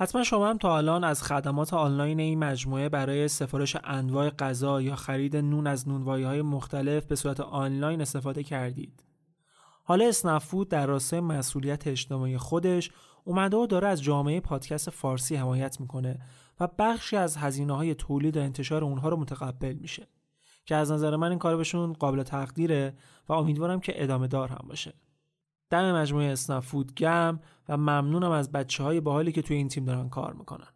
حتما شما هم تا الان از خدمات آنلاین این مجموعه برای سفارش انواع غذا یا خرید نون از نونوایی های مختلف به صورت آنلاین استفاده کردید. حالا اسنفود در راستای مسئولیت اجتماعی خودش اومده و داره از جامعه پادکست فارسی حمایت می‌کنه و بخشی از هزینه های تولید و انتشار اونها رو متقبل میشه که از نظر من این کار بهشون قابل تقدیره و امیدوارم که ادامه دار هم باشه. دم مجموعه اسنفود گم و ممنونم از بچه های باحالی که توی این تیم دارن کار می‌کنن.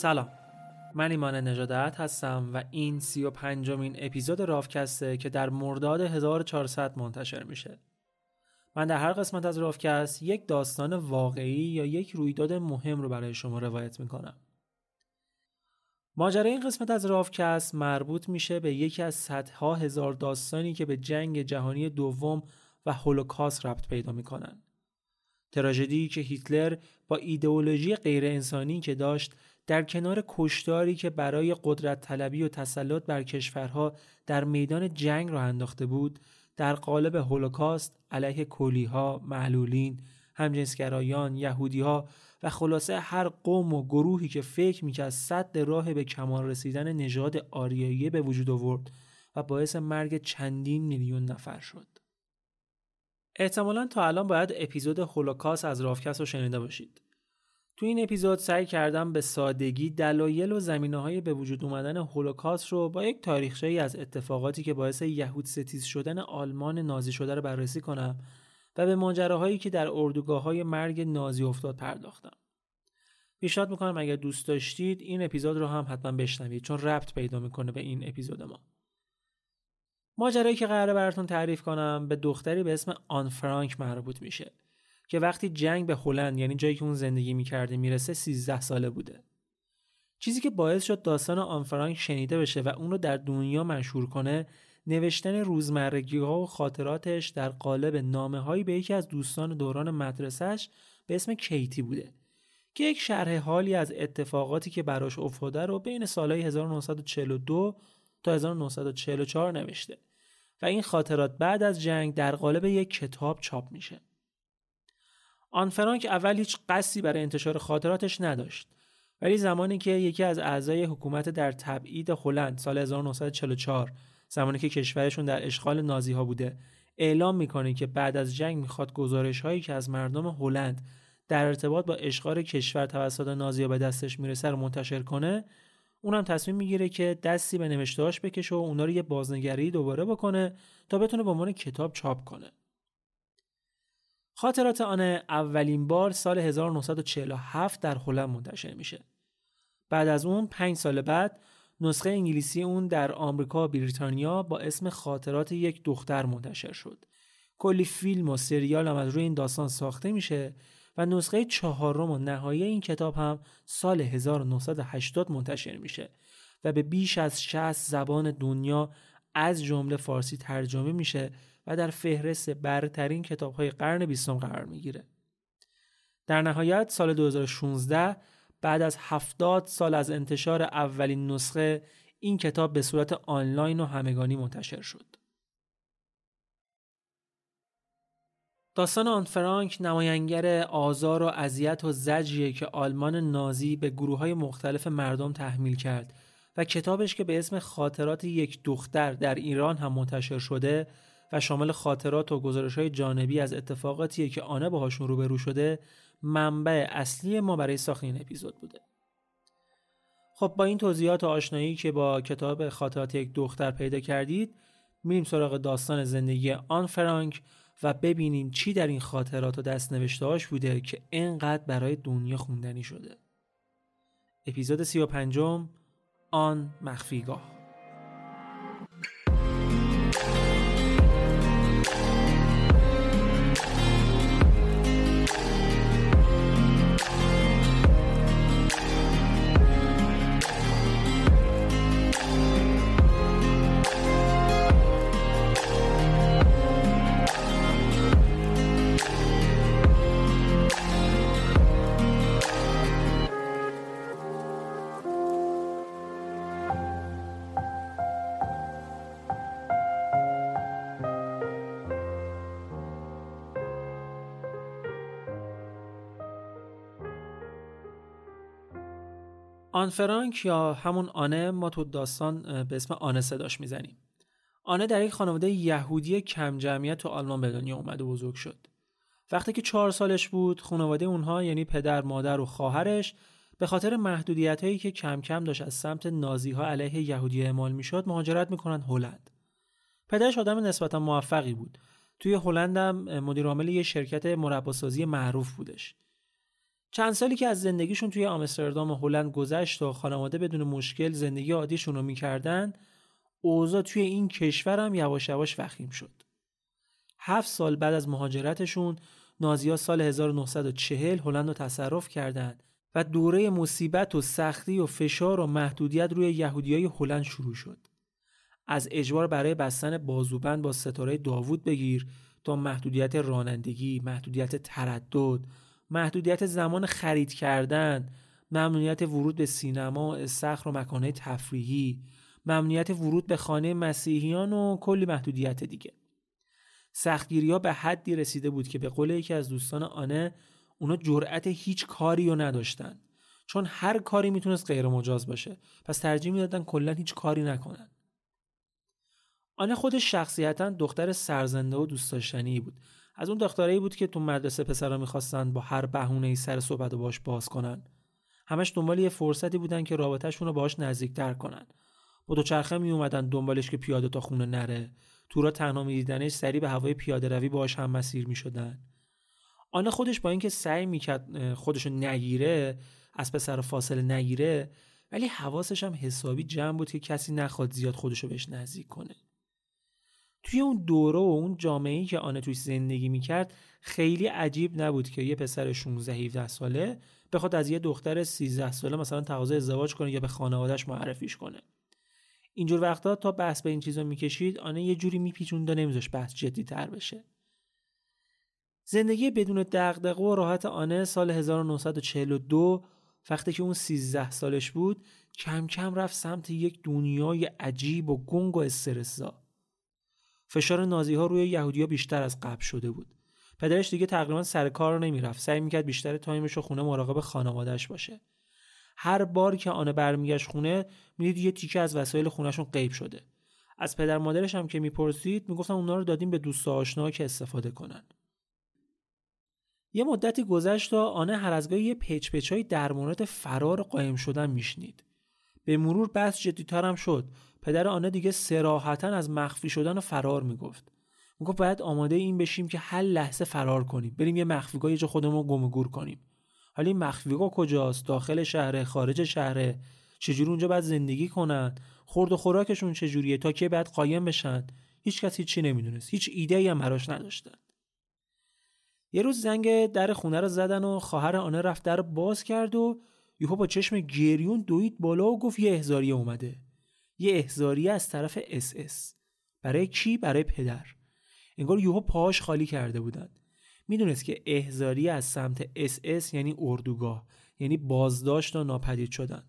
سلام. من ایمان نجادت هستم و این سی و پنجمین اپیزود رافکسته که در مرداد 1400 منتشر میشه. من در هر قسمت از رافکست یک داستان واقعی یا یک رویداد مهم رو برای شما روایت می‌کنم. ماجرای این قسمت از رافکست مربوط میشه به یکی از صدها هزار داستانی که به جنگ جهانی دوم و هولوکاست ربط پیدا می‌کنن. تراژدی که هیتلر با ایدئولوژی غیر انسانی که داشت در کنار کشتاری که برای قدرت طلبی و تسلط بر کشورها در میدان جنگ را انداخته بود در قالب هولوکاست علیه کلیها، معلولین، همجنسگرایان، یهودیها و خلاصه هر قوم و گروهی که فکر می‌کرد صد راه به کمال رسیدن نژاد آریایی به وجود آورد و باعث مرگ چندین میلیون نفر شد. احتمالا تا الان باید اپیزود هولوکاست از رافکس رو شنیده باشید. تو این اپیزود سعی کردم به سادگی دلایل و زمینه های به وجود اومدن هولوکاست رو با یک تاریخچه از اتفاقاتی که باعث یهود ستیز شدن آلمان نازی شده رو بررسی کنم و به ماجراهایی که در اردوگاه های مرگ نازی افتاد پرداختم. پیشنهاد می‌کنم اگر دوست داشتید این اپیزود رو هم حتما بشنوید چون ربط پیدا می‌کنه به این اپیزود ما. ماجرایی که قراره براتون تعریف کنم به دختری به اسم آن فرانک مربوط میشه که وقتی جنگ به هلند یعنی جایی که اون زندگی می‌کرده می‌رسه 13 ساله بوده. چیزی که باعث شد داستان آن فرانک شنیده بشه و اون رو در دنیا مشهور کنه نوشتن روزمرگی ها و خاطراتش در قالب نامه هایی به یکی از دوستان دوران مدرسهش به اسم کیتی بوده که یک شرح حالی از اتفاقاتی که براش افتاده رو بین سالهای 1942 تا 1944 نوشته و این خاطرات بعد از جنگ در قالب یک کتاب چاپ میشه. آن فرانک اول هیچ قصدی برای انتشار خاطراتش نداشت. ولی زمانی که یکی از اعضای حکومت در تبعید هلند سال 1944 زمانی که کشورشون در اشغال نازی ها بوده اعلام می‌کنه که بعد از جنگ می‌خواد گزارش هایی که از مردم هلند در ارتباط با اشغال کشور توسط نازی ها به دستش می‌رسه رو منتشر کنه اونم تصمیم می‌گیره که دستی به نوشتهاش بکشه و اونا رو یه بازنگری دوباره بکنه تا بتونه به عنوان کتاب چاپ کنه. خاطرات آن اولین بار سال 1947 در هلند منتشر میشه. بعد از اون پنج سال بعد نسخه انگلیسی اون در آمریکا و بریتانیا با اسم خاطرات یک دختر منتشر شد. کلی فیلم و سریال هم از روی این داستان ساخته میشه و نسخه چهارم و نهایی این کتاب هم سال 1980 منتشر میشه و به بیش از 60 زبان دنیا از جمله فارسی ترجمه میشه در فهرست برترین کتاب های قرن بیستم قرار می‌گیره. در نهایت سال 2016 بعد از 70 سال از انتشار اولین نسخه این کتاب به صورت آنلاین و همگانی منتشر شد. داستان آن فرانک نماینگر آزار و اذیت و زجریه که آلمان نازی به گروه های مختلف مردم تحمیل کرد و کتابش که به اسم خاطرات یک دختر در ایران هم منتشر شده و شامل خاطرات و گزارش های جانبی از اتفاقاتیه که آنه باهاشون روبرو شده منبع اصلی ما برای ساخت این اپیزود بوده. خب با این توضیحات و آشنایی که با کتاب خاطرات یک دختر پیدا کردید میریم سراغ داستان زندگی آن فرانک و ببینیم چی در این خاطرات و دست نوشتهاش بوده که انقدر برای دنیا خوندنی شده. اپیزود سی و پنجم آن مخفیگاه. آن فرانک یا همون آنه ما تو داستان به اسم آنه صداش می‌زنیم. آنه در یک خانواده یهودی کم جمعیت تو آلمان به دنیا اومده بزرگ شد. وقتی که چهار سالش بود خانواده اونها یعنی پدر، مادر و خواهرش به خاطر محدودیت هایی که کم کم داشت از سمت نازی ها علیه یهودی اعمال می‌شد مهاجرت می‌کنن هلند. پدرش آدم نسبتا موفقی بود. توی هلند هم مدیر عامل یه شرکت مرباسازی معروف بودش. چند سالی که از زندگیشون توی آمستردام و هلند گذشت و خانواده بدون مشکل زندگی عادیشون رو می‌کردن اوضاع توی این کشور هم یواش یواش وخیم شد. هفت سال بعد از مهاجرتشون نازیا سال 1940 هلند رو تصرف کردند و دوره مصیبت و سختی و فشار و محدودیت روی یهودیای هلند شروع شد. از اجبار برای بستن بازوبند با ستاره داوود بگیر تا محدودیت رانندگی، محدودیت تردد، محدودیت زمان خرید کردن ممنوعیت ورود به سینما و استخر و مکانهای تفریحی ممنوعیت ورود به خانه مسیحیان و کلی محدودیت دیگه. سختگیری ها به حدی رسیده بود که به قول یکی از دوستان آنه اونا جرأت هیچ کاری رو نداشتن. چون هر کاری می‌تونست غیر مجاز باشه. پس ترجیح می‌دادن کلا هیچ کاری نکنن. آنه خودش شخصیتا دختر سرزنده و دوست داشتنی بود. از اون دخترایی بود که تو مدرسه پسرا می‌خواستن با هر بهونه ای سر صحبت باش باز کنن. همش دنبال یه فرصتی بودن که رابطهشون رو باهاش نزدیکتر کنن. با دوچرخه می اومدن دنبالش که پیاده تا خونه نره. تورا تنها میدیدنش سری به هوای پیاده روی باهاش هم مسیر می‌شدن. آن خودش با اینکه سعی می‌کرد خودشو نگیره از پسر فاصله نگیره ولی حواسش هم حسابی جمع بود که کسی نخواد زیاد خودشو بهش نزدیک کنه. توی اون دوره و اون جامعه‌ای که آنه توی زندگی می‌کرد خیلی عجیب نبود که یه پسر 16 17 ساله بخواد از یه دختر 13 ساله مثلا تقاضای ازدواج کنه یا به خانوادهش معرفیش کنه. اینجور وقتا تا بحث به این چیزا می‌کشید آنه یه جوری میپیچوند و نمیذاش بحث جدی تر بشه. زندگی بدون دغدغه و راحت آنه سال 1942 وقتی که اون 13 سالش بود کم کم رفت سمت یک دنیای عجیب و گنگ و استرسا فشار نازی ها روی یهودیا بیشتر از قبل شده بود. پدرش دیگه تقریبا سر کار نمی‌رفت. سعی می‌کرد بیشتر تایمش رو خونه مراقب خانوادهش باشه. هر بار که آنه برمیگشت خونه می‌دید یه تیکه از وسایل خونهشون غیب شده. از پدر مادرش هم که می‌پرسید می‌گفتن اونا رو دادیم به دوست آشنا که استفاده کنن. یه مدتی گذشت تا آنه هر از گاهی یه پیچ پیچای در مورد فرار قایم شدن میشنید. به مرور بحث جدیتر هم شد. پدر آنه دیگه سراحتا از مخفی شدن و فرار می‌گفت. می‌گفت باید آماده این بشیم که هر لحظه فرار کنیم. بریم یه مخفیگاه یه جا خودمون گم گور کنیم. حالا این مخفیگاه کجاست؟ داخل شهر خارج شهر چجوری اونجا باید زندگی کنن؟ خورد و خوراکشون چجوریه؟ تا که بعد قایم بشن؟ هیچ کس هیچی نمی‌دونست. هیچ ایده ای هم براش نداشتن. یه روز زنگ در خونه رو زدن و خواهر آنه رفت در باز کرد و یهو با چشم گریون دوید بالا و گفت یه احضاری اومده. یه احضاری از طرف اس اس. برای کی؟ برای پدر. انگار یهو پاهاش خالی کرده بودن. می‌دونست که احضاری از سمت اس اس یعنی اردوگاه یعنی بازداشت و ناپدید شدن.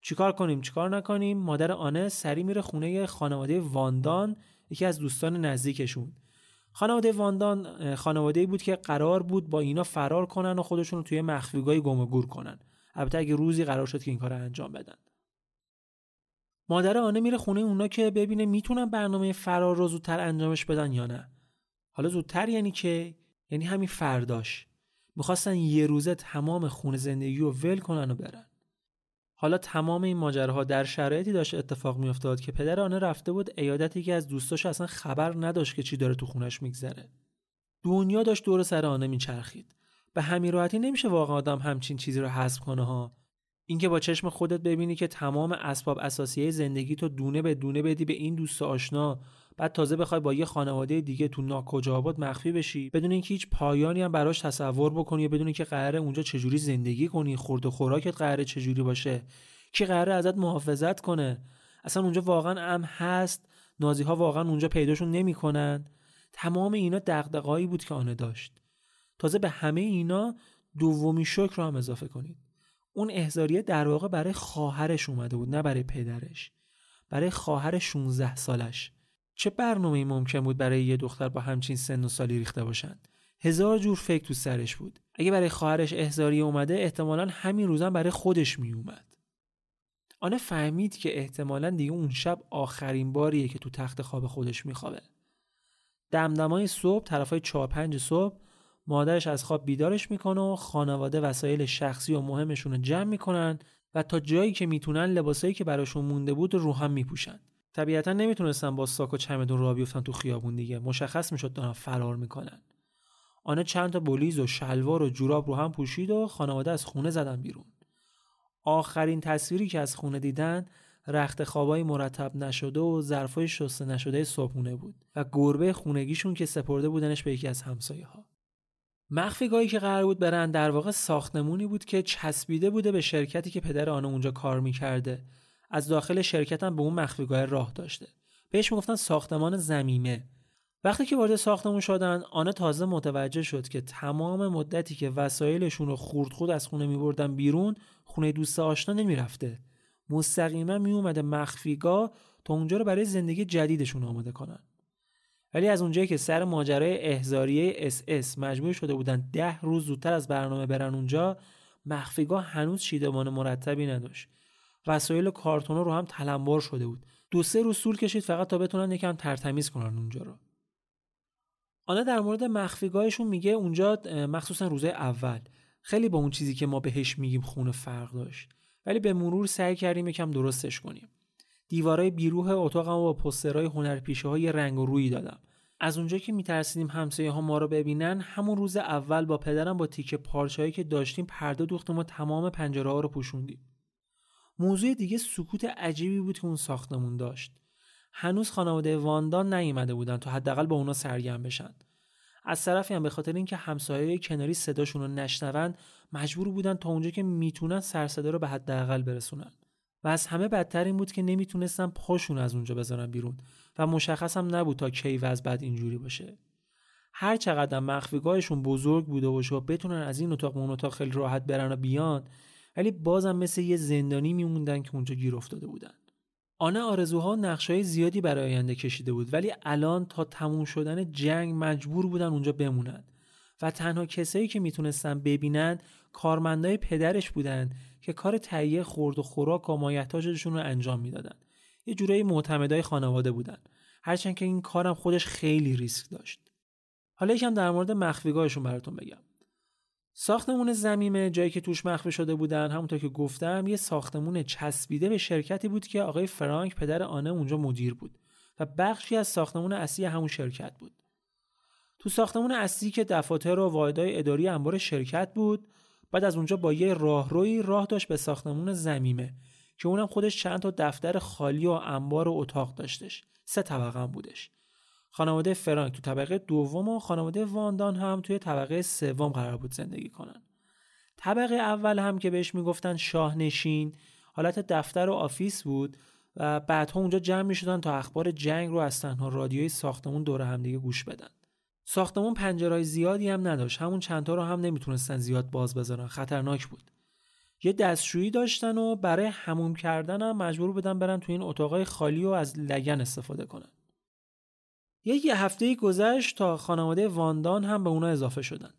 چیکار کنیم؟ چیکار نکنیم؟ مادر آنه سری میره خونه خانواده واندان یکی از دوستان نزدیکشون. خانواده واندان خانواده بود که قرار بود با اینا فرار کنن و خودشون رو توی مخفیگاهی گم گور کنن. البته اگه روزی قرار شد که این کار انجام بدن. مادر آنه میره خونه اونا که ببینه می‌تونن برنامه فرار رو زودتر انجامش بدن یا نه. حالا زودتر یعنی که؟ یعنی همین فرداش. می‌خواستن یه روزه تمام خونه زندگی رو ول کنن و برن. حالا تمام این ماجراها در شرایطی داشت اتفاق میافتاد که پدر آنه رفته بود ایادتی که از دوستاش اصلا خبر نداشت که چی داره تو خونش میگذره. دنیا داشت دور سر آنه میچرخید. به همین راحتی نمیشه واقعا آدم همچین چیزی رو حذف کنه ها. اینکه با چشم خودت ببینی که تمام اسباب اساسیه زندگی تو دونه به دونه بدی به این دوست آشنا. بعد تازه بخوای با یه خانواده دیگه تو ناکجا آباد مخفی بشی. بدون اینکه هیچ پایانی هم براش تصور بکنی بدون اینکه قراره اونجا چجوری زندگی کنی خورد و خوراکت قراره چجوری باشه. کی قراره ازت محافظت کنه؟ اصلا اونجا واقعا ام هست؟ نازی ها واقعا اونجا پیداشون نمی‌کنن؟ تمام اینا دغدغه‌ای بود که آنه داشت. تازه به همه اینا دومی شکر رو هم اضافه کنید. اون احزاریه در واقع برای خواهرش اومده بود نه برای پدرش. برای خواهر 16 سالش. چه برنامه ممکن بود برای یه دختر با همچین سن و سالی ریخته باشند هزار جور فکر تو سرش بود. اگه برای خواهرش احزاریه اومده احتمالا همین روزا برای خودش می اومد آنه فهمید که احتمالا دیگه اون شب آخرین باریه که تو تخت خواب خودش میخوابه. دمدمای صبح طرفای چهار پنج صبح مادرش از خواب بیدارش می‌کنه و خانواده وسایل شخصی و مهمشون رو جمع می‌کنن و تا جایی که می‌تونن لباسایی که براشون مونده بود رو هم میپوشن. طبیعتا نمی‌تونستن با ساک و چمدون را بیفتن تو خیابون دیگه. مشخص می‌شد دارن فرار می‌کنن. آنه چند تا بولیز و شلوار و جوراب رو هم پوشید و خانواده از خونه زدن بیرون. آخرین تصویری که از خونه دیدن رخت خوابای مرتب نشده و ظرفای شسته نشده صبحونه بود و گربه خونگیشون که سپرده بودنش به یکی از همسایه ها. مخفیگاهی که قرار بود برن در واقع ساختمونی بود که چسبیده بوده به شرکتی که پدر آن اونجا کار می‌کرده. از داخل شرکت هم به اون مخفیگاه راه داشته. بهش می‌گفتن ساختمان زمینه وقتی که وارد ساختمون شدن آنه تازه متوجه شد که تمام مدتی که وسایلشون رو خورد خود از خونه میبردن بیرون خونه دوست آشنا نمی‌رفته. مستقیما میومده مخفیگاه تا اونجا رو برای زندگی جدیدشون آماده کنن. ولی از اونجایی که سر ماجرای احضاریه اس اس مجبور شده بودن ده روز زودتر از برنامه برن اونجا مخفیگاه هنوز چیدمان مرتبی نداشت. وسایل کارتونا رو هم تلمبار شده بود. دو سه روز طول کشید فقط تا بتونن یکم ترتمیز کنن اونجا رو. آنه در مورد مخفیگاهشون میگه اونجا مخصوصا روزه اول. خیلی با اون چیزی که ما بهش میگیم خونه فرق داشت. ولی به مرور سعی کردیم یکم درستش کنیم. دیوارای بیروه اتاقم با پسترهای هنرپیشه های رنگ و رویی دادم. از اونجا که میترسیدیم همسایه ها ما رو ببینن همون روز اول با پدرم با تیکه پارچه‌ای که داشتیم پرده دوختیم و تمام پنجره ها رو پوشوندیم. موضوع دیگه سکوت عجیبی بود که اون ساختمون داشت. هنوز خانواده واندان نیامده بودن تا حداقل با اونا سرگرم بشن. از طرفی هم به خاطر اینکه همسایه کناری صداشون رو نشنون مجبور بودن تا اونجا که می‌تونن سرصدا رو به حداقل برسونن. و از همه بدتر این بود که نمی‌تونستن پاشون از اونجا بذارن بیرون و مشخص هم نبود تا کی و از بعد اینجوری باشه. هر چقدر مخفیگاهشون بزرگ بوده باشه و بتونن از این اتاق اون اتاق خیلی راحت برن و بیان ولی بازم مثل یه زندانی میموندن که اونجا گیر افتاده بودن. آنه آرزوها نقشای زیادی برای آینده کشیده بود ولی الان تا تموم شدن جنگ مجبور بودن اونجا بمونن. و تنها کسایی که می‌تونستن ببینن کارمندای پدرش بودن که کار تهیه خورد و خوراک و مایحتاجشون رو انجام می‌دادن. یه جورایی معتمدای خانواده بودن. هرچند که این کارم خودش خیلی ریسک داشت. حالا یکم در مورد مخفیگاهشون براتون بگم. ساختمون زمینه جایی که توش مخفی شده بودن همونطور که گفتم یه ساختمون چسبیده به شرکتی بود که آقای فرانک پدر آنه اونجا مدیر بود. و بخشی از ساختمون اصلی همون شرکت بود. تو ساختمون اصلی که دفاتر و واحدهای اداری انبار شرکت بود بعد از اونجا با یه راهروی راه داشت به ساختمون ضمیمه که اونم خودش چند تا دفتر خالی و انبار و اتاق داشتش. سه طبقه هم بودش. خانواده فرانک تو طبقه دوم و خانواده واندان هم توی طبقه سوم قرار بود زندگی کنن. طبقه اول هم که بهش می‌گفتن شاهنشین حالت دفتر و office بود و بعدها اونجا جمع می شدن تا اخبار جنگ رو از تنها رادیوی ساختمون دور همدیگه گوش بدن. ساختمون پنجرهای زیادی هم نداشت. همون چندتا رو هم نمی‌تونستن زیاد باز بذارن. خطرناک بود. یه دستشویی داشتن و برای هموم کردن هم مجبور بودن برن تو این اتاقای خالی و از لگن استفاده کنن. یک یه هفته گذشت تا خانواده واندان هم به اونا اضافه شدن.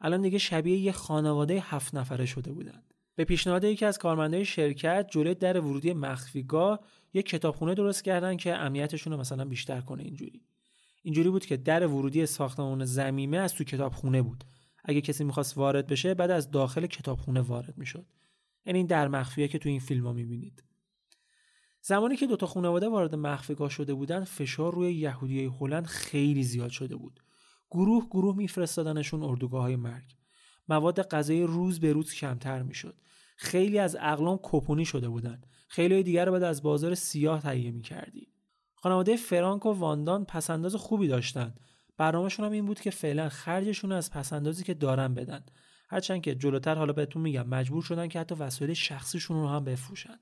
الان دیگه شبیه یه خانواده هفت نفره شده بودن. به پیشنهاد یکی از کارمندای شرکت جلوی در ورودی مخفیگاه یک کتابخونه درست کردن که امنیتشون رو مثلا بیشتر کنه اینجوری. اینجوری بود که در ورودی ساختمان زمیمه از تو کتابخونه بود. اگه کسی می‌خواست وارد بشه بعد از داخل کتابخونه وارد می‌شد. یعنی این در مخفیه که تو این فیلم ها می‌بینید. زمانی که دوتا خانواده وارد مخفیگاه شده بودن فشار روی یهودی هلند خیلی زیاد شده بود. گروه گروه میفرستادنشون اردوگاه های مرگ. مواد غذایی روز به روز کمتر می‌شد. خیلی از اقلام کپونی شده بودن. خیلی دیگر رو بعد از بازار سیاه تهیه می‌کردی. خانواده فرانک و واندان پسنداز خوبی داشتن. برنامهشون هم این بود که فعلا خرجشون از پسندازی که دارن بدن. هرچند که جلوتر حالا بهتون میگم مجبور شدن که حتی وسایل شخصیشون رو هم بفروشن.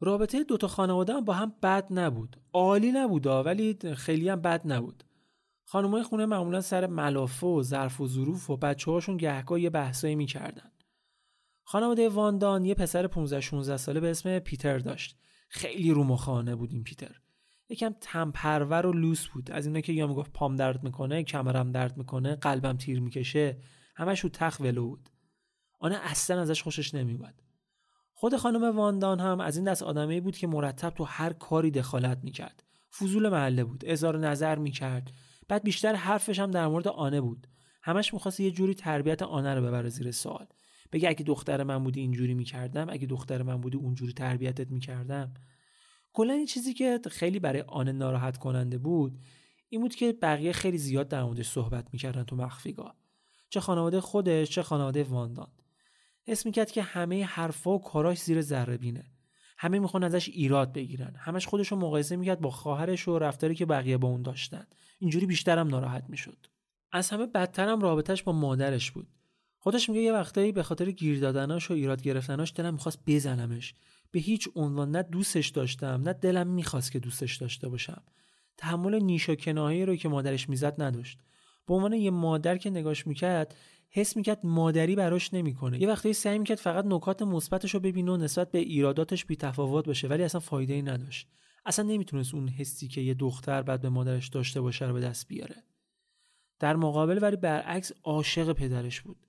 رابطه دوتا خانواده هم با هم بد نبود. عالی نبود ولی خیلی هم بد نبود. خانمای خونه معمولا سر ملافه و ظرف و ظروف و بچه هاشون گهگاه یه بحثایی می‌کردن. خانواده واندان یه پسر 15 16 ساله به اسم پیتر داشت. خیلی رو مخانه بود این پیتر. یکم تمپرور و لوس بود. از اینا که یا می‌گفت پام درد می‌کنه کمرم درد می‌کنه قلبم تیر می‌کشه همش رو تخ ولو بود. آنه اصلا ازش خوشش نمیومد خود خانم واندان هم از این دست آدمه بود که مرتب تو هر کاری دخالت می‌کرد. فضول محله بود اظهار نظر می‌کرد. بعد بیشتر حرفش هم در مورد آنه بود. همش می‌خواست یه جوری تربیت آنه رو ببره زیر سوال. بگه اگه دختر من بودی اینجوری می‌کردم اگه دختر من بودی اونجوری تربیتت می‌کردم. کلا این چیزی که خیلی برای آن ناراحت کننده بود این بود که بقیه خیلی زیاد در موردش صحبت می‌کردن تو مخفیگاه. چه خانواده خودش چه خانواده واندان. حس می‌کرد که همه حرفا و کاراش زیر ذره بینه. همه می‌خوان ازش ایراد بگیرن. همش خودش رو مقایسه می‌کرد با خواهرش و رفتاری که بقیه با اون داشتن. اینجوری بیشترم ناراحت می‌شد. از همه بدترم رابطش با مادرش بود. خودش میگه یه وقتایی به خاطر گیر دادناش و ایراد گرفتناش دلم می‌خواست بزنمش. به هیچ عنوان نه دوستش داشتم نه دلم می‌خواست که دوستش داشته باشم. تحمل نیش و کنایه رو که مادرش می‌زد نداشت. به عنوان یه مادر که نگاش می‌کرد حس می‌کرد مادری براش نمی‌کنه. یه وقتی سعی می‌کرد فقط نکات مثبتش رو ببینه و نسبت به ایراداتش بی تفاوت باشه ولی اصلا فایده ای نداشت. اصلا نمی‌تونست اون حسی که یه دختر بعد به مادرش داشته باشه رو به دست بیاره. در مقابل ولی برعکس عاشق پدرش بود.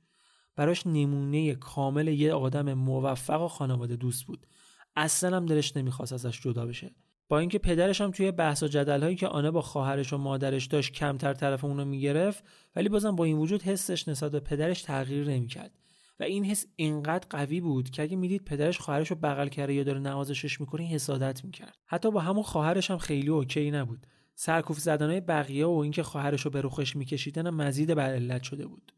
براش نمونه کامل یه آدم موفق و خانواده دوست بود. اصلا هم دلش نمی‌خواست ازش جدا بشه. با اینکه پدرش هم توی بحث و جدل هایی که آنه با خواهرش و مادرش داشت کمتر طرف اونو می‌گرفت ولی بازم با این وجود حسش نسبت به پدرش تغییر نمی‌کرد. و این حس اینقدر قوی بود که اگه می‌دید پدرش خواهرش رو بغل کرده یا داره نوازشش می‌کنه حسادت می‌کرد. حتی با همون خواهرش هم خیلی اوکی نبود. سرکوف زدنهای بقیه و اینکه خواهرش رو به رخش میکشیدن مزید بر علت شده بود.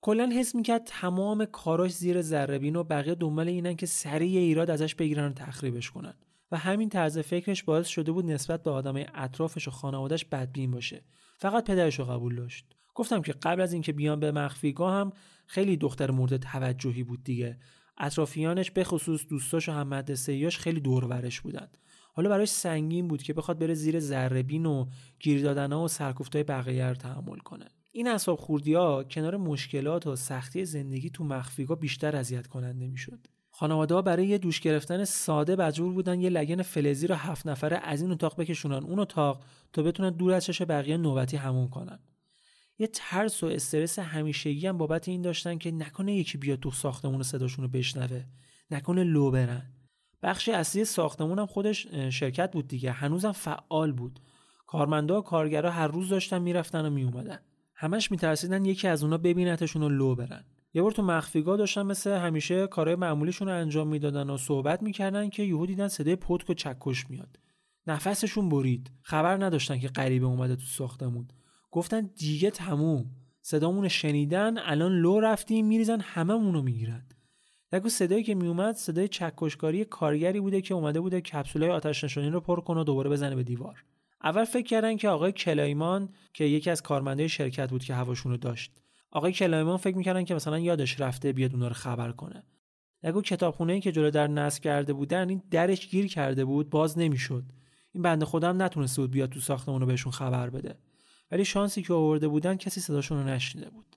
کلا حس می‌کرد تمام کاراش زیر ذره و بقیه دنبال اینن که سریع ایراد ازش بگیرن و تخریبش کنن. و همین طرز فکرش باعث شده بود نسبت به آدمای اطرافش و خانوادش بدبین باشه. فقط پدرش رو قبول داشت. گفتم که قبل از اینکه بیان به مخفیگاه هم خیلی دختر مورد توجهی بود دیگه. اطرافیانش به خصوص دوستاش و هم مدرسه خیلی دورورش بودن حالا براش سنگین بود که بخواد بره زیر ذرهبین و گیر دادنها و سرکوفتای بقیه رو تحمل کنه. این اصاب خوردی ها کنار مشکلات و سختی زندگی تو مخفیگاه بیشتر اذیت کننده می‌شد. خانواده ها برای یه دوش گرفتن ساده مجبور بودن یه لگن فلزی رو هفت نفره از این اتاق بکشونن. اون اتاق تا بتونن دور از چش بقیه نوبتی همون کنن. یه ترس و استرس همیشگی هم بابت این داشتن که نکنه یکی بیاد تو ساختمون صداشون رو بشنوه. نکنه لو برن. بخش اصلی ساختمون هم خودش شرکت بود دیگه. هنوزم فعال بود. کارمندا و کارگرا هر روز داشتن می‌رفتن و میومدن همش میترسیدن یکی از اونا ببینتشون و لو برن. یه بار تو مخفیگاه داشتن مثل همیشه کارهای معمولیشون رو انجام می‌دادن و صحبت می‌کردن که یهو دیدن صدای پتک و چکش میاد. نفسشون برید. خبر نداشتن که غریبه اومده تو ساختمون. گفتن دیگه تموم. صدامون شنیدن الان لو رفتیم میریزن هممونو می‌گیرن. نگو صدایی که میومد صدای چکشکاری کارگری بوده که اومده بوده کپسولای آتش نشانی رو پر کنه و دوباره بزنه به دیوار. اول فکر کردن که آقای کلایمان که یکی از کارمندای شرکت بود که هواشون رو داشت. آقای کلایمان فکر می‌کردن که مثلا یادش رفته بیاد اونا رو خبر کنه. نگو کتابخونه ای که جلو در نصب کرده بودن این درش گیر کرده بود باز نمی‌شد. این بنده خودم نتونسته بود بیاد تو ساختمون رو بهشون خبر بده. ولی شانسی که آورده بودن کسی صداشون رو نشنیده بود.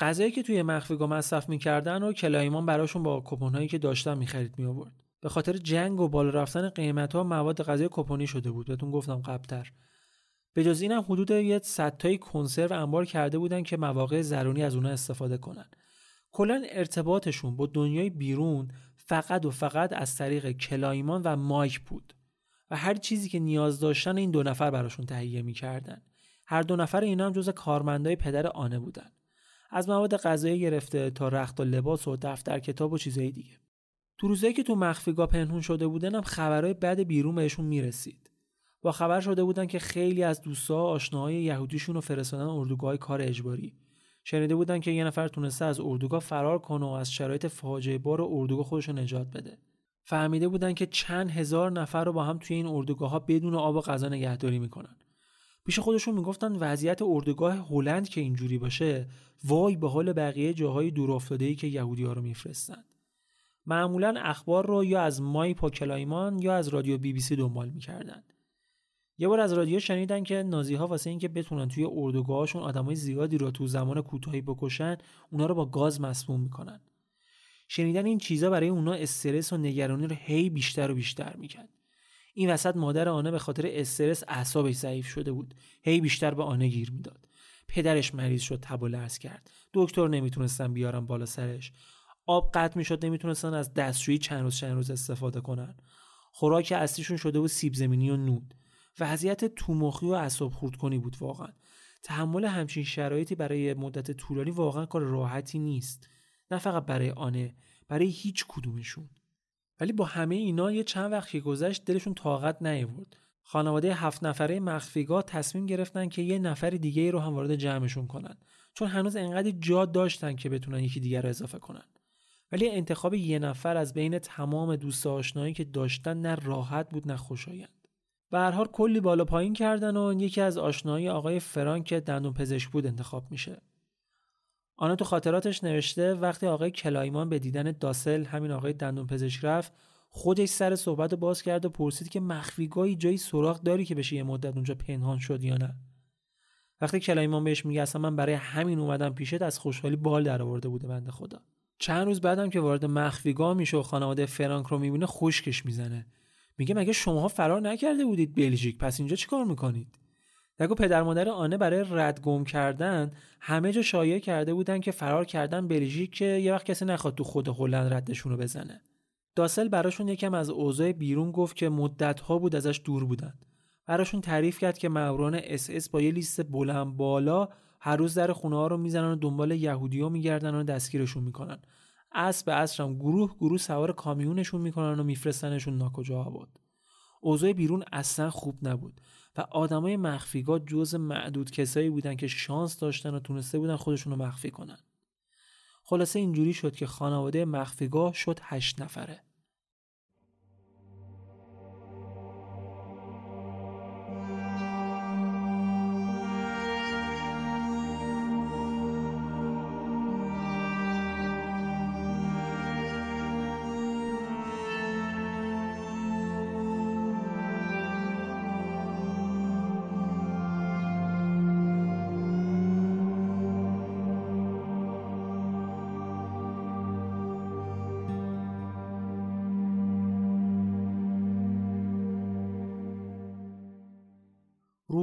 غذایی که توی مخفیگاه مصرف می‌کردن و کلایمان براشون با کپونهایی که داشتن می‌خرید می آورد به خاطر جنگ و بالا رفتن قیمت ها مواد غذایی کپونی شده بود. بهتون گفتم قبلتر. به جز اینم حدود یه صدتایی کنسرو انبار کرده بودن که مواقع زرونی از اونها استفاده کنن. کلا ارتباطشون با دنیای بیرون فقط و فقط از طریق کلایمان و مایک بود و هر چیزی که نیاز داشتن این دو نفر براشون تهیه می‌کردن. هر دو نفر اینا هم جز کارمندای پدر آنه بودن. از مواد غذایی گرفته تا رخت و لباس و دفتر کتاب و چیزهای دیگه. تو روزایی که تو مخفیگاه پنهون شده بودن هم خبرهای بد بیرون بهشون می‌رسید. با خبر شده بودن که خیلی از دوستا آشناهای یهودیشون رو فرستادن اردوگاه کار اجباری. شنیده بودن که یه نفر تونسته از اردوگاه فرار کنه و از شرایط فاجعه بار اردوگاه خودش رو نجات بده. فهمیده بودن که چند هزار نفر رو با هم توی این اردوگاه ها بدون آب و غذا نگهداری می‌کنن. پیش خودشون می‌گفتن وضعیت اردوگاه هلند که اینجوری باشه وای به حال بقیه جاهای دورافتاده که یهودی ها رو میفرستن. معمولا اخبار رو یا از مای پاکلایمان یا از رادیو بی بی سی دنبال می‌کردن. یه بار از رادیو شنیدن که نازی ها واسه اینکه بتونن توی اردوگاهشون آدمای زیادی رو تو زمان کوتاهی بکشن اونا رو با گاز مسموم می‌کنن. شنیدن این چیزا برای اونا استرس و نگرانی رو هی بیشتر و بیشتر می‌کرد. این وسط مادر آنه به خاطر استرس اعصابش ضعیف شده بود. هی بیشتر به آنه گیر می‌داد. پدرش مریض شد تب و لرز کرد. دکتر نمی‌تونستن بیارن بالا سرش. آب قطع می‌شد نمی‌تونستن از دستشویی چند روز چند روز استفاده کنن. خوراک اصلیشون شده بود سیب زمینی و نود وضعیت تومخی و اعصاب خورد کنی بود واقعا. تحمل همچین شرایطی برای مدت طولانی واقعا کار راحتی نیست. نه فقط برای آنه برای هیچ کدومشون. ولی با همه اینا یه چند وقت گذشت دلشون طاقت نیاورد. خانواده هفت نفره مخفیگاه تصمیم گرفتن که یه نفر دیگه رو هم وارد جمعشون کنن. چون هنوز انقدر جا داشتن که بتونن یکی دیگر رو اضافه کنن. ولی انتخاب یه نفر از بین تمام دوست آشنایی که داشتن نه راحت بود نه خوشایند. به هر حال کلی بالا پایین کردن و یکی از آشنایی آقای فرانک دندون پزشک بود انتخاب میشه. آنا تو خاطراتش نوشته وقتی آقای کلایمان به دیدن داسل همین آقای دندون پزشک رفت خودش سر صحبت باز کرد و پرسید که مخفیگاهی جایی سراغ داری که بشه یه مدت اونجا پنهان شد یا نه. وقتی کلایمان بهش میگه اصلا من برای همین اومدم پیشت از خوشحالی بال در آورده بوده بنده خدا. چند روز بعدم که وارد مخفیگاه میشه و خانواده فرانک رو می‌بینه خشکش می‌زنه. میگه مگه شماها فرار نکرده بودید بلژیک؟ پس اینجا چیکار می‌کنید؟ نگو پدر مادر آنه برای رد گم کردن همه جا شایع کرده بودن که فرار کردن بلژیک که یه وقت کسی نخواد تو خود هلند ردشون رو بزنه. دوسل براشون یکم از اوضاع بیرون گفت که مدت ها بود ازش دور بودن. براشون تعریف کرد که ماموران اس اس با یه لیست بلند بالا هر روز در خونه ها رو می‌زنن و دنبال یهودی ها میگردن و دستگیرشون می‌کنن. عصر به عصرم گروه گروه سوار کامیونشون می‌کنن و میفرستنشون ناکجا آباد. اوضاع بیرون اصلا خوب نبود و آدمای مخفیگاه جز معدود کسایی بودن که شانس داشتن و تونسته بودن خودشون رو مخفی کنن. خلاصه اینجوری شد که خانواده مخفیگاه شد هشت نفره.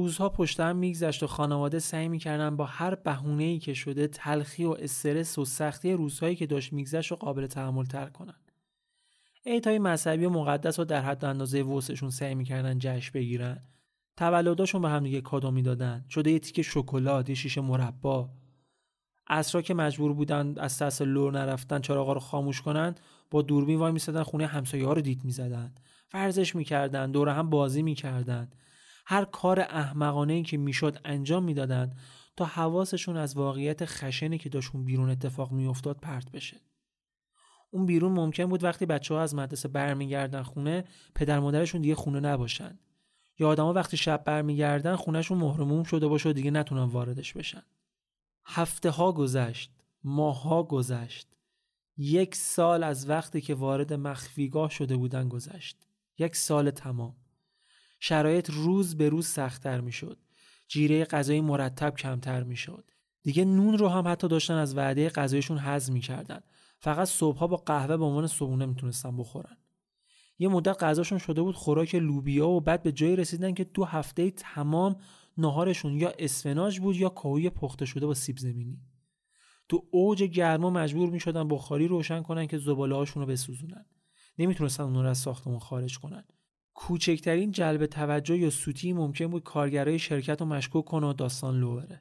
روزها پشت هم میگذشت و خانواده سعی می‌کردن با هر بهونه‌ای که شده تلخی و استرس و سختی روزهایی که داشت میگذشت رو قابل تحمل تر کنن. ایتای مذهبی و مقدس رو در حد اندازه وسشون سعی می‌کردن جشن بگیرن. تولداشون به هم دیگه کادو می‌دادن. شده یه تیکه شکلات، یه شیشه مربا. اسرا که مجبور بودن از ترس لور نرفتن چراغا رو خاموش کنن با دوربین وای میسادن خونه همسایه ها رو دید می‌زدن ورزش می‌کردن دور هم بازی می‌کردن هر کار احمقانه که می‌شد انجام می‌دادند تا حواسشون از واقعیت خشنی که داشون بیرون اتفاق میافتاد پرت بشه. اون بیرون ممکن بود وقتی بچه ها از مدرسه برمیگردن خونه پدر مادرشون دیگه خونه نباشن. یا آدما وقتی شب برمیگردن خونهشون مهرموم شده باشه و دیگه نتونن واردش بشن. هفته ها گذشت، ماه ها گذشت. یک سال از وقتی که وارد مخفیگاه شده بودن گذشت. یک سال تمام. شرایط روز به روز سختتر می‌شد. جیره غذایی مرتب کمتر می‌شد. دیگه نون رو هم حتی داشتن از وعده غذایشون حذف می‌کردن. فقط صبحها با قهوه به عنوان صبحونه می‌تونستن بخورن. یه مدت غذاشون شده بود خوراک لوبیا و بعد به جایی رسیدن که دو هفته تمام ناهارشون یا اسفناج بود یا کاهوی پخته شده با سیب زمینی. تو اوج گرما مجبور می‌شدن بخاری روشن کنن که زباله هاشون رو بسوزونن. نمی‌تونستن اون رو از ساختمون خارج کنن. کوچکترین جلب توجه یا سوتی ممکن بود کارگرای شرکت رو مشکوک کنه و داستان لو بره.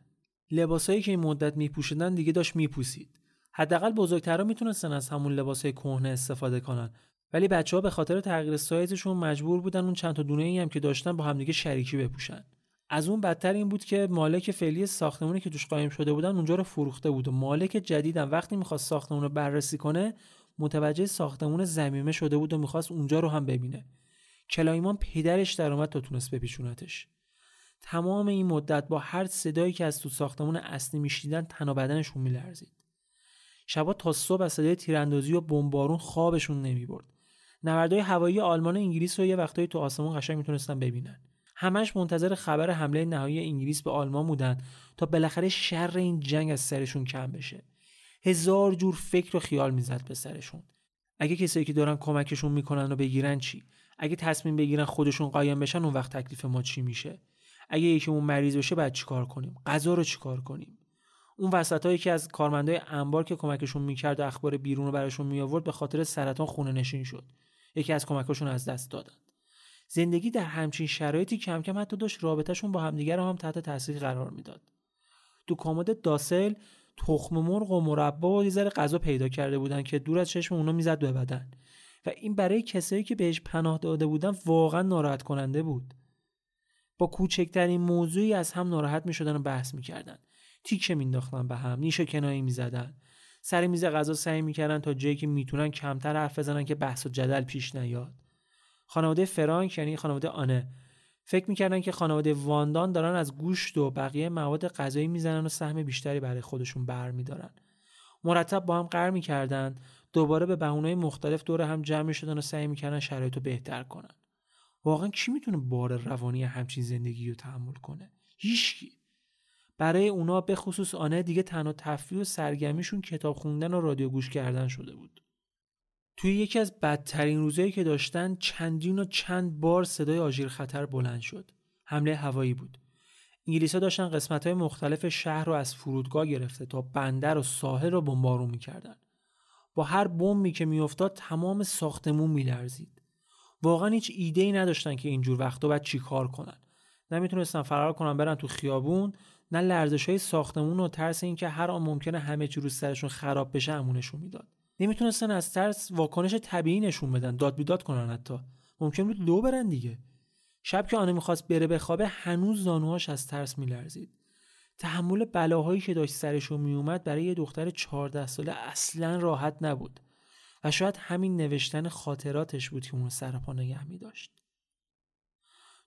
لباسایی که این مدت میپوشیدن دیگه داشت میپوسید. حداقل بزرگترها می‌تونستن از همون لباسای کهنه استفاده کنن. ولی بچه ها به خاطر تغییر سایزشون مجبور بودن اون چند تا دونه ای هم که داشتن با همدیگه شریکی بپوشن. از اون بدتر این بود که مالک فعلی ساختمونی که توش قایم شده بودن اونجا رو فروخته بود و مالک جدیدم وقتی می‌خواست ساختمون رو بررسی کنه متوجه ساختمون زمینه شده بود و می‌خواست اونجا رو هم ببینه. کلایمان پدرش در اومد تا تونست بپیچونتش. تمام این مدت با هر صدایی که از تو ساختمون اصلی میشنیدن تن و بدنشون میلرزید. شبا تا صبح از صدای تیراندازی و بمبارون خوابشون نمی‌برد. نبردهای هوایی آلمان و انگلیس رو یه وقتایی تو آسمون قشنگ می‌تونستن ببینن. همش منتظر خبر حمله نهایی انگلیس به آلمان بودن تا بالاخره شر این جنگ از سرشون کم بشه. هزار جور فکر و خیال می‌زد به سرشون. اگه کسایی که دارن کمکشون می‌کنن و بگیرن چی؟ اگه تصمیم بگیرن خودشون قایم بشن اون وقت تکلیف ما چی میشه؟ اگه یکیمون مریض بشه بعد چیکار کنیم؟ غذا رو چیکار کنیم؟ اون وسطایی که از کارمندای انبار که کمکشون می‌کرد و اخبار بیرون رو براشون می آورد به خاطر سرطان خونه نشین شد. یکی از کمکاشون از دست دادن. زندگی در همچین شرایطی کم کم حتی داشت رابطهشون با همدیگر رو هم تحت تاثیر قرار می‌داد. تو کامد داسل تخم مرغ و مربا و یه ذره غذا پیدا کرده بودن که دور از چشم اونا می‌زد به بدن. این برای کسایی که بهش پناه داده بودن واقعا ناراحت کننده بود. با کوچکترین موضوعی از هم ناراحت می شدن و بحث می‌کردن. تیکه مینداختن به هم نیش کنایی می‌زدن. سر میز غذا سعی می‌کردن تا جایی که می‌تونن کمتر حرف بزنن که بحث و جدل پیش نیاد. خانواده فرانک یعنی خانواده آنه. فکر می‌کردن که خانواده واندان دارن از گوشت و بقیه مواد غذایی می‌زنن و سهم بیشتری برای خودشون برمیدارن. مرتب با هم قرار می‌کردن. دوباره به بهونه‌های مختلف دور هم جمع شدن و سعی می‌کردن شرایط رو بهتر کنن. واقعا کی می‌تونه بار روانی همچین زندگی رو تحمل کنه؟ هیچکی. برای اونا به خصوص آنه دیگه تنها تفریح و سرگرمیشون کتاب خوندن و رادیو گوش کردن شده بود. توی یکی از بدترین روزایی که داشتن چندین و چند بار صدای آژیر خطر بلند شد. حمله هوایی بود. انگلیس ها داشتن قسمت های مختلف شهر رو از فرودگاه گرفته تا بندر و ساحل رو بمبارون می‌کردن. با هر بمبی که میافتاد تمام ساختمون میلرزید. واقعا هیچ ایده ای نداشتن که اینجور وقتا باید چیکار کنن. نمی‌تونستن فرار کنن برن تو خیابون نه لرزش های ساختمون و ترس اینکه هر آن ممکنه همه چی رو سرشون خراب بشه امونشون می‌داد. نمی‌تونستن از ترس واکنش طبیعی نشون بدن داد بیداد کنن حتی. ممکن بود لو برن دیگه. شب که آنه می‌خواست بره بخوابه هنوز زانوهاش از ترس میلرزید. تحمل بلاهایی که داشت سرش میومد برای یه دختر 14 ساله اصلا راحت نبود و شاید همین نوشتن خاطراتش بود که اون سر پا نگه می داشت.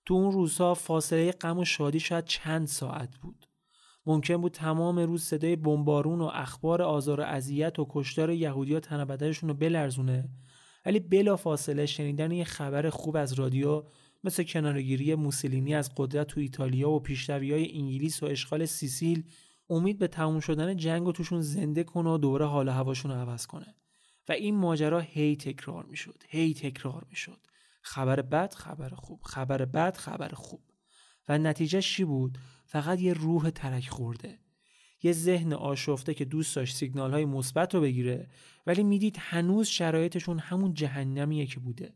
تو اون روزها فاصله غم و شادی شاید چند ساعت بود. ممکن بود تمام روز صدای بمبارون و اخبار آزار و اذیت و کشتار یهودیا تن بدنشون رو بلرزونه ولی بلا فاصله شنیدن یه خبر خوب از رادیو مثل کنارگیری موسولینی از قدرت تو ایتالیا و پیشروی های انگلیس و اشغال سیسیل امید به تموم شدن جنگ و توشون زنده کنه و دوباره حال هواشون رو عوض کنه. و این ماجرا هی تکرار می‌شد هی تکرار می‌شد. خبر بد خبر خوب. خبر بد خبر خوب. و نتیجه چی بود؟ فقط یه روح ترک خورده. یه ذهن آشفته که دوست داشت سیگنال های مثبت رو بگیره ولی می‌دید هنوز شرایطشون همون جهنمیه که بوده.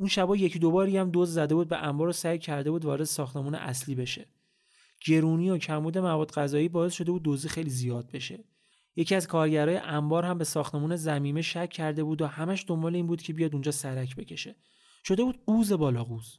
اون شبا یکی دوباری هم دوز زده بود به انبار رو سعی کرده بود وارد ساختمون اصلی بشه. گرونی و کمبود مواد غذایی باعث شده بود دوزی خیلی زیاد بشه. یکی از کارگرای انبار هم به ساختمون زمیمه شک کرده بود و همش دنبال این بود که بیاد اونجا سرک بکشه. شده بود قوز بالا قوز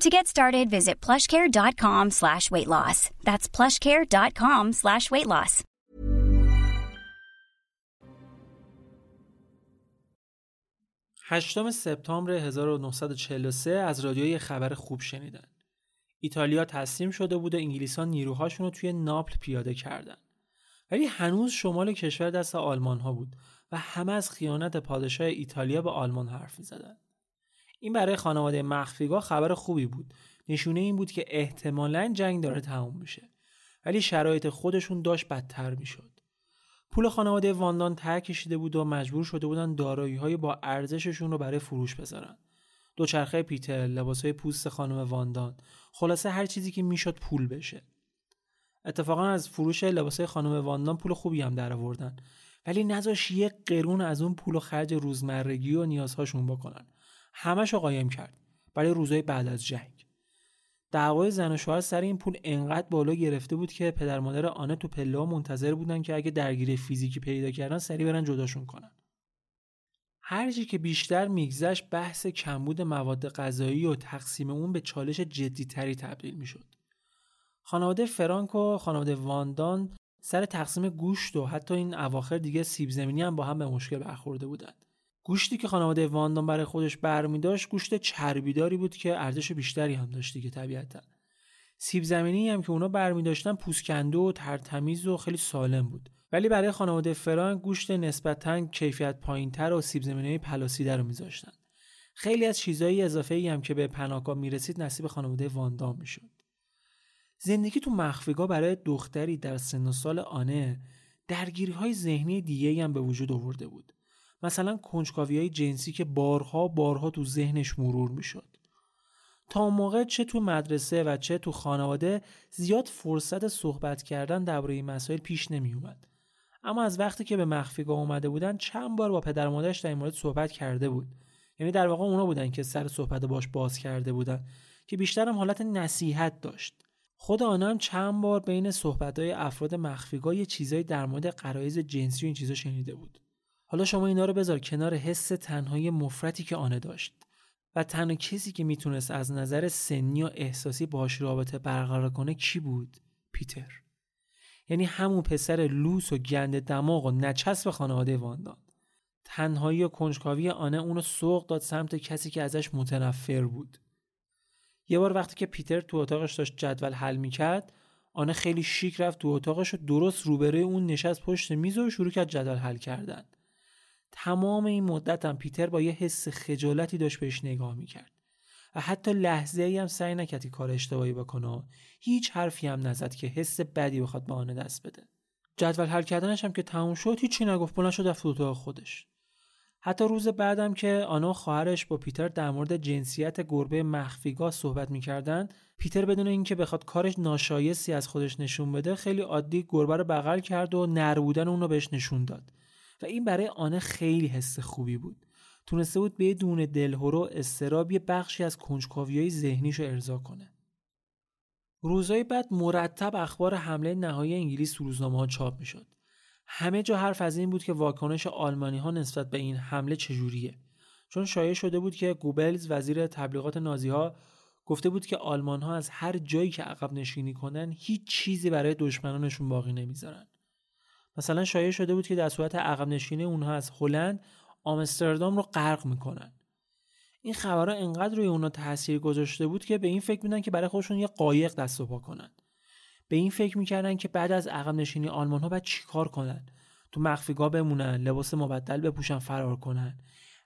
To get started, visit plushcare.com slash weight loss. That's plushcare.com slash weight loss. هشتم سپتامبر 1943 از رادیو یه خبر خوب شنیدن. ایتالیا تسلیم شده بود و انگلیسان نیروهاشون رو توی ناپل پیاده کردن. ولی هنوز شمال کشور دست آلمان ها بود و همه از خیانت پادشاه ایتالیا به آلمان حرف می زدن. این برای خانواده مخفیگاه خبر خوبی بود. نشونه این بود که احتمالا جنگ داره تموم میشه. ولی شرایط خودشون داشت بدتر می‌شد. پول خانواده واندان ته کشیده بود و مجبور شده بودن دارایی های با ارزششون رو برای فروش بذارن. دوچرخه پیتر لباس های پوست خانم واندان خلاصه هر چیزی که می‌شد پول بشه. اتفاقا از فروش لباس خانم واندان پول خوبی هم در آوردن ولی نذاش یک قرون از اون پول و خرج روزمرگی و نیازهاشون بکنن. همش رو قایم کرد برای روزهای بعد از جنگ. دعوای زن و شوهر سر این پول انقدر بالا گرفته بود که پدر مادر آنه تو پله منتظر بودن که اگه درگیری فیزیکی پیدا کردن سری برن جداشون کنن. هرچی که بیشتر میگذشت بحث کمبود مواد غذایی و تقسیم اون به چالش جدیتری تبدیل می‌شد. خانواده فرانک و خانواده واندان سر تقسیم گوشت و حتی این اواخر دیگه سیب زمینی هم با هم به مشکل برخورده بودند. گوشتی که خانواده واندان برای خودش برمی داشت گوشت چربیداری بود که ارزش بیشتری هم داشت دیگه طبیعتا. سیب زمینی هم که اونا برمی داشتن پوسکنده و ترتمیز و خیلی سالم بود. ولی برای خانواده فرانک گوشت نسبتا کیفیت پایینتر و سیب زمینی پلاسیده رو میذاشتن. خیلی از چیزایی اضافه ای هم که به پناهگاه می‌رسید نصیب خانواده واندان می‌شد. زندگی تو مخفیگاه برای دختری در سن و سال آنه درگیری های ذهنی دیگه هم به وجود آورده بود. مثلا کنجکاوی های جنسی که بارها بارها تو ذهنش مرور می‌شد. تا اون موقع چه تو مدرسه و چه تو خانواده زیاد فرصت صحبت کردن درباره این مسائل پیش نمی اومد. اما از وقتی که به مخفیگاه اومده بودن چند بار با پدر مادرش در این مورد صحبت کرده بود. یعنی در واقع اونا بودن که سر صحبت باش باز کرده بودن که بیشتر هم حالت نصیحت داشت. خود آنها هم چند بار بین صحبت‌های افراد مخفیگاه یه چیزایی در مورد قرایز جنسی و این چیزا شنیده بود. حالا شما اینا رو بذار کنار حس تنهایی مفرتی که آنه داشت و تنها کسی که می‌تونست از نظر سنی و احساسی باش رابطه برقرار کنه کی بود؟ پیتر. یعنی همون پسر لوس و گند دماغ و نچسب خانواده واندان تنهایی و کنجکاوی آنه اونو سوق داد سمت کسی که ازش متنفر بود. یه بار وقتی که پیتر تو اتاقش داشت جدول حل می‌کرد آنه خیلی شیک رفت تو اتاقش و درست روبروی اون نشست پشت میز و شروع کرد جدول حل کردن. تمام این مدت هم پیتر با یه حس خجالتی داشت بهش نگاه می‌کرد. و حتی لحظه ای هم سعی نکردی کار اشتباهی بکنه. هیچ حرفی هم نزد که حس بدی بخواد به آن دست بده. جدول حل کردنش هم که تموم شد هیچی نگفت. بلند شد رفت اتاق خودش. حتی روز بعدم که آنا خواهرش با پیتر در مورد جنسیت گربه مخفیگاه صحبت می‌کردن پیتر بدون اینکه بخواد کارش ناشایستی از خودش نشون بده خیلی عادی گربه رو بغل کرد و نر بودن اون رو بهش نشون داد. و این برای آنه خیلی حس خوبی بود. تونسته بود به دون دلهورو استراب یه بخشی از کنجکاوی های ذهنیش رو ارضا کنه. روزهای بعد مرتب اخبار حمله نهایی انگلیس تو روزنامه ها چاپ می‌شد. همه جا حرف از این بود که واکنش آلمانی ها نسبت به این حمله چجوریه. چون شایع شده بود که گوبلز وزیر تبلیغات نازی ها گفته بود که آلمان ها از هر جایی که عقب نشینی کنن هیچ چیزی برای دشمنانشون باقی نمی‌ذارن. مثلا شایع شده بود که در صورت عقب نشینی اونها از هلند آمستردام رو غرق می‌کنن. این خبرها انقدر روی اونا تاثیر گذاشته بود که به این فکر میدن که برای خودشون یه قایق دست و پا کنن. به این فکر می‌کردن که بعد از عقب نشینی آلمان ها باید چیکار کنن؟ تو مخفیگاه بمونن لباس مبدل بپوشن فرار کنن.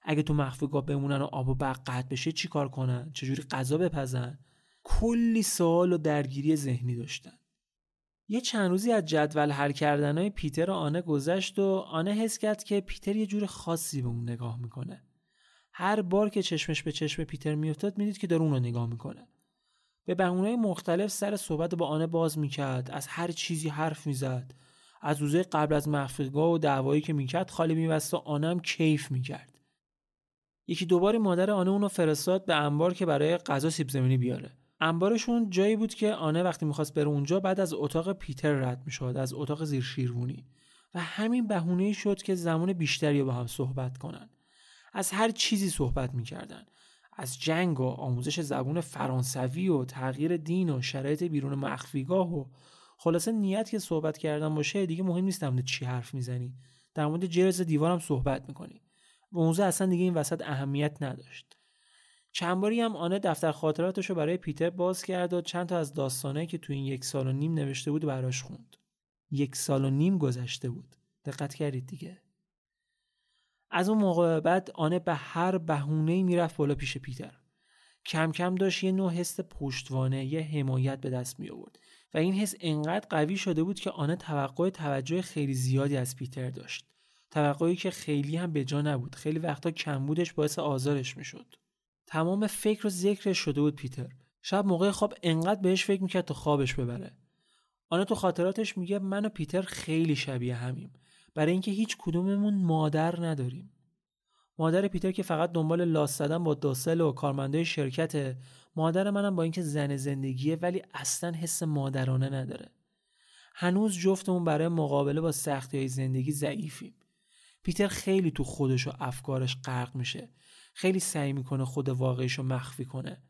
اگه تو مخفیگاه بمونن و آب و برق قطع بشه چیکار کنن؟ چجوری غذا بپزن؟ کلی سوال و درگیری ذهنی داشتن. یه چند روزی از جدول حل کردن های پیتر و آنه گذشت و آنه حس کرد که پیتر یه جور خاصی به اون نگاه می‌کنه. هر بار که چشمش به چشم پیتر میافتاد می‌دید که داره اون رو نگاه می‌کنه. به بهونه مختلف سر صحبت با آنه باز می‌کرد از هر چیزی حرف می‌زد. از روزه قبل از مخفیگاه و دعوایی که می‌کرد خالی میبست و آنه هم کیف می‌کرد. یکی دوباره مادر آنه اونو فرستاد به انبار که برای غذا سیب زمینی بیاره. انبارشون جایی بود که آنه وقتی می‌خواست بره اونجا بعد از اتاق پیتر رد می‌شد از اتاق زیر شیروانی. و همین بهونه شد که زمان بیشتری با هم صحبت کنن. از هر چیزی صحبت می‌کردن. از جنگ و آموزش زبون فرانسوی و تغییر دین و شرایط بیرون مخفیگاه و خلاصه نیت که صحبت کردن باشه دیگه مهم نیست در چی حرف می‌زنی. در مورد جرز دیوارم صحبت می‌کنی. موضوع اصلا دیگه این وسط اهمیت نداشت. چند باری هم آنه دفتر خاطراتش رو برای پیتر باز کرد و چند تا از داستانه که تو این یک سال و نیم نوشته بود براش خوند. یک سال و نیم گذشته بود. دقت کردید دیگه. از اون موقع بعد آنه به هر بهونه‌ای می‌رفت بالا پیش پیتر. کم کم داشت یه نوع حس پشتوانه یه حمایت به دست می آورد و این حس انقدر قوی شده بود که آنه توقع توجه خیلی زیادی از پیتر داشت. توقعی که خیلی هم به جا نبود. خیلی وقتا کمبودش باعث آزارش می‌شد. تمام فکر و ذکرش شده بود پیتر. شب موقع خواب انقدر بهش فکر می‌کرد تا خوابش ببره. آنه تو خاطراتش میگه من و پیتر خیلی شبیه همیم. برای اینکه هیچ کدوممون مادر نداریم. مادر پیتر که فقط دنبال لاس زدن با دوسل و کارمندای شرکت مادر منم با اینکه زن زندگیه ولی اصلا حس مادرانه نداره. هنوز جفتمون برای مقابله با سختی های زندگی ضعیفیم. پیتر خیلی تو خودش و افکارش غرق میشه. خیلی سعی می‌کنه خود واقعیش رو مخفی کنه.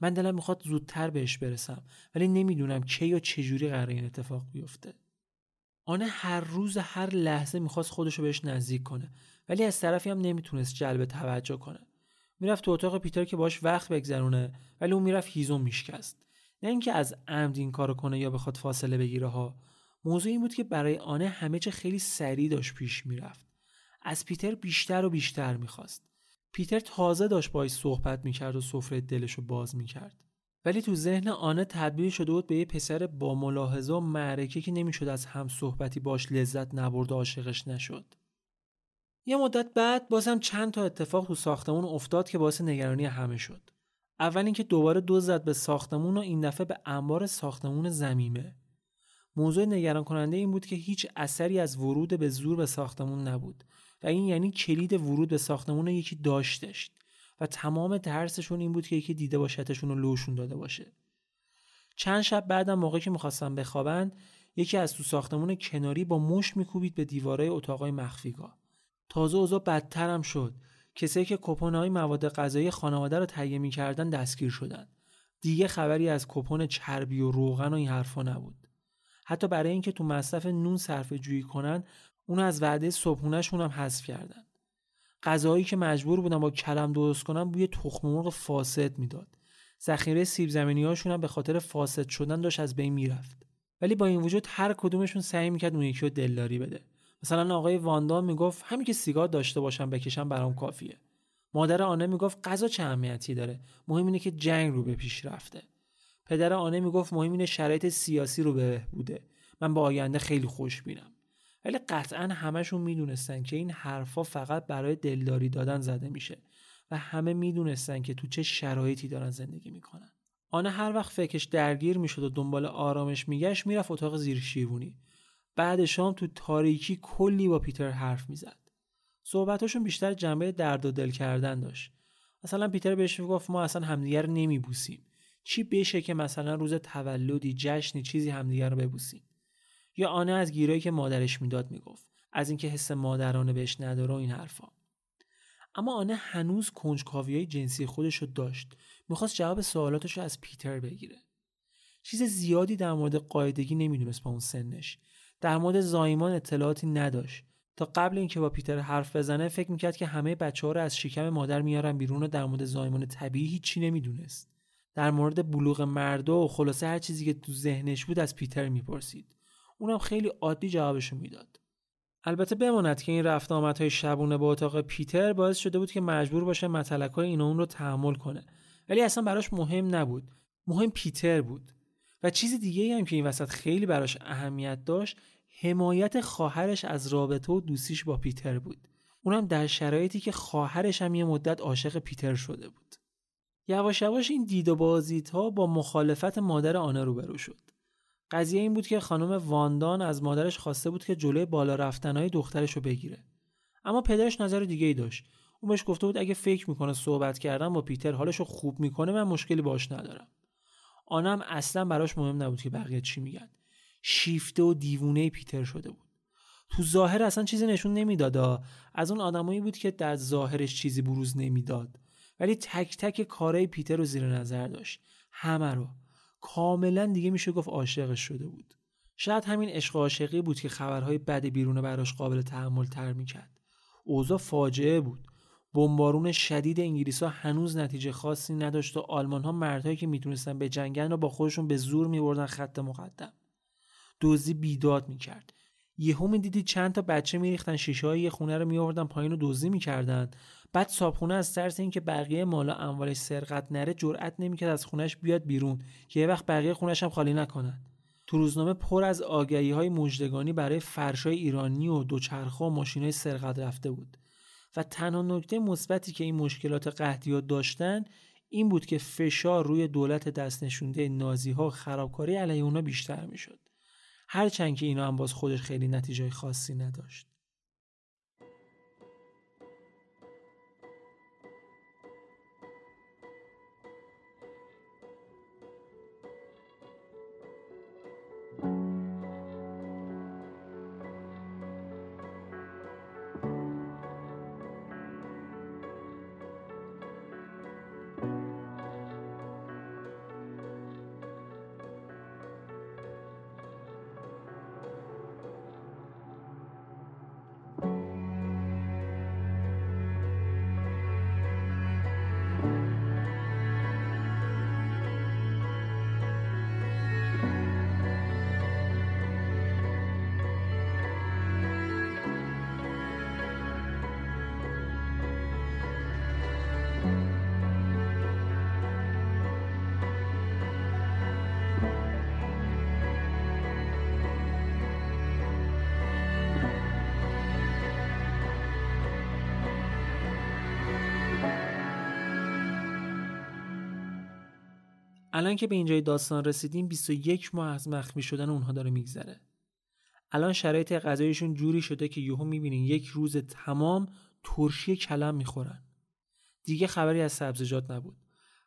من دلم می‌خواد زودتر بهش برسم ولی نمی‌دونم کی یا چجوری قرار این اتفاق بیفته. آنه هر روز هر لحظه می‌خواست خودش رو بهش نزدیک کنه ولی از طرفی هم نمی‌تونست جلب توجه کنه. می‌رفت تو اتاق پیتر که باش وقت بگذرونه ولی اون می‌رفت هیزم میشکست. نه اینکه از عمد این کارو کنه یا بخواد فاصله بگیره ها. موضوع این بود که برای آنه همه چه خیلی سریع داشت پیش می‌رفت. از پیتر بیشتر و بیشتر می‌خواست. پیتر تازه داشت باهاش صحبت می‌کرد و سفره دلش رو باز می‌کرد. ولی تو ذهن آنه تبدیل شده بود به یه پسر با ملاحظه و معرکه که نمی‌شد از هم صحبتی باش لذت نبرد و عاشقش نشد. یه مدت بعد بازم چند تا اتفاق تو ساختمون افتاد که باعث نگرانی همه شد. اول اینکه دوباره دو زد به ساختمون و این دفعه به انبار ساختمون زمیمه موضوع نگران کننده این بود که هیچ اثری از ورود به زور به ساختمون نبود. و این یعنی کلید ورود به ساختمون یکی داشتش و تمام ترسشون این بود که یکی دیده باشتشون رو لوشون داده باشه. چند شب بعدم موقعی که می‌خواستن بخوابن یکی از تو ساختمون کناری با مش میکوبید به دیوارای اتاقای مخفیگاه. تازه اوضاع بدتر هم شد. کسایی که های مواد غذایی خانواده رو تهیه می‌کردن دستگیر شدن. دیگه خبری از کپون چربی و روغن و این حرفا نبود. حتی برای اینکه تو مصرف نون صرفه جویی کنن اونو از وعده صبحونهشون هم حذف کردن. غذایی که مجبور بودن با کلم درست کنن بوی تخم مرغ فاسد می‌داد. ذخیره سیب زمینی هاشون هم به خاطر فاسد شدن داشت از بین می‌رفت. ولی با این وجود هر کدومشون سعی می‌کرد اون یکی رو دلداری بده. مثلا آقای واندا می‌گفت همین که سیگار داشته باشم بکشم برام کافیه. مادر آنه می‌گفت غذا چه اهمیتی داره؟ مهم اینه که جنگ رو به پیش رفته. پدر آنه می‌گفت مهم اینه شرایط سیاسی رو به بوده من با آینده خیلی خوش بینم. ولی قطعا همشون می‌دونستن که این حرفا فقط برای دلداری دادن زده میشه و همه می‌دونستن که تو چه شرایطی دارن زندگی می‌کنن. آنه هر وقت فکرش درگیر می‌شد و دنبال آرامش میگشت می‌رفت اتاق زیر شیرونی بعد شام تو تاریکی کلی با پیتر حرف می‌زد. صحبتاشون بیشتر جنبه درد و دل کردن داشت. مثلا پیتر بهش می‌گفت ما اصلا همدیگر نمیبوسیم. چی بشه که مثلا روز تولدی جشنی چیزی همدیگر رو ببوسیم؟ یا آنه از گیرایی که مادرش می‌داد می‌گفت. از اینکه حس مادرانه بهش نداره و این حرفا. اما آنه هنوز کنجکاوی های جنسی خودش رو داشت. می‌خواست جواب سوالاتش رو از پیتر بگیره. چیز زیادی در مورد قاعدگی نمی‌دونست با اون سنش. در مورد زایمان اطلاعاتی نداشت. تا قبل اینکه با پیتر حرف بزنه فکر می‌کرد که همه بچه ها رو از شکم مادر میارن بیرون و در مورد زایمان طبیعی هیچی نمی‌دونست. در مورد بلوغ مرده و خلاصه هر چیزی که تو ذهنش بود از پیتر می‌پرسید. اونم خیلی عادی جوابشو می‌داد. البته بماند که این رفت آمدهای شبونه به اتاق پیتر باعث شده بود که مجبور باشه مطلق های این اون رو تحمل کنه. ولی اصلا براش مهم نبود. مهم پیتر بود. و چیز دیگه هم که این وسط خیلی براش اهمیت داشت حمایت خواهرش از رابطه و دوستیش با پیتر بود. اونم در شرایطی که خواهرش هم یه مدت عاشق پیتر شده بود. یواش یواش این دید و بازیت با مخالفت مادر آنه روبرو شد. قضیه این بود که خانم واندان از مادرش خواسته بود که جلوی بالا رفتنهای دخترش رو بگیره. اما پدرش نظر دیگه ای داشت. اون بهش گفته بود اگه فکر می‌کنه صحبت کردن با پیتر حالش رو خوب می‌کنه من مشکلی باش ندارم. آنم اصلا براش مهم نبود که بقیه چی میگن. شیفته و دیوونه پیتر شده بود. تو ظاهر اصلا چیزی نشون نمی‌داد از اون آدمایی بود که در ظاهرش چیزی بروز نمی‌داد. ولی تک تک کارهای پیتر رو زیر نظر داشت. همه رو. کاملا دیگه میشه گفت عاشقش شده بود. شاید همین عشق عاشقی بود که خبرهای بد بیرونه براش قابل تحمل تر می‌کرد. اوضاع فاجعه بود. بمبارون شدید انگلیس ها هنوز نتیجه خاصی نداشت و آلمان ها مردهایی که می‌تونستن به جنگن و با خودشون به زور میبردن خط مقدم. دزدی بیداد می‌کرد. یهو می‌دیدی چند تا بچه میریختن شیشه های خونه رو میآوردن پایین و دزدی می‌کردن. بعد صابخونه از ترس اینکه بقیه مالا اموالش سرقت نره جرئت نمی‌کرد از خونش بیاد بیرون. که یه وقت بقیه خونش هم خالی نکنن. تو روزنامه پر از آگهی های مجدگانی برای فرشای ایرانی و دوچرخه و ماشین سرقت رفته بود. و تنها نکته مثبتی که این مشکلات قحطیات داشتن این بود که فشار روی دولت دست نشونده نازی ها خرابکاری علیه اونا بیشتر می‌شد. هرچند که اینا هم باز خودش خیلی نتیجه خاصی نداشت. الان که به اینجای داستان رسیدیم 21 ماه از مخفی شدن اونها داره میگذره. الان شرایط غذایشون جوری شده که یهو می‌بینین یک روز تمام ترشی کلم می‌خورن. دیگه خبری از سبزیجات نبود.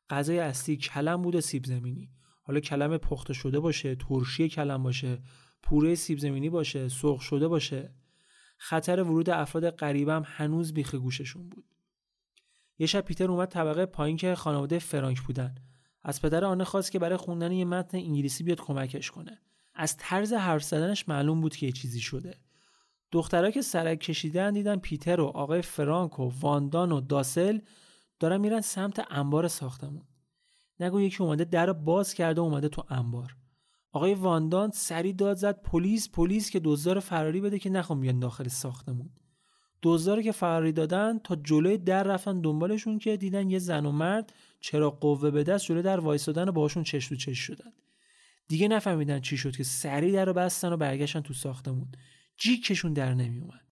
غذای اصلی کلم بود و سیب زمینی. حالا کلم پخته شده باشه ترشی کلم باشه پوره سیب زمینی باشه سرخ شده باشه. خطر ورود افراد غریبم هنوز بیخ گوششون بود. یه شب پیتر اومد طبقه پایین که خانواده فرانک بودن. از پدر آنه خواست که برای خوندن یه متن انگلیسی بیاد کمکش کنه. از طرز حرف زدنش معلوم بود که یه چیزی شده. دخترها که سرک کشیدن دیدن پیتر و آقای فرانک و واندان و داسل دارن میرن سمت انبار ساختمون. نگو یکی اومده در باز کرده اومده تو انبار. آقای واندان سری داد زد پلیس پلیس که دزدار فراری بده که نخوام بیان داخل ساختمون. دزدار که فراری دادن تا جلوی در رفتن دنبالشون که دیدن یه زن و مرد چرا قوه به دست جلوی در وایسادن و باشون چش تو چش شدن. دیگه نفهمیدن چی شد که سری در رو بستن و برگشتن تو ساختمون. جیکشون در نمیومد.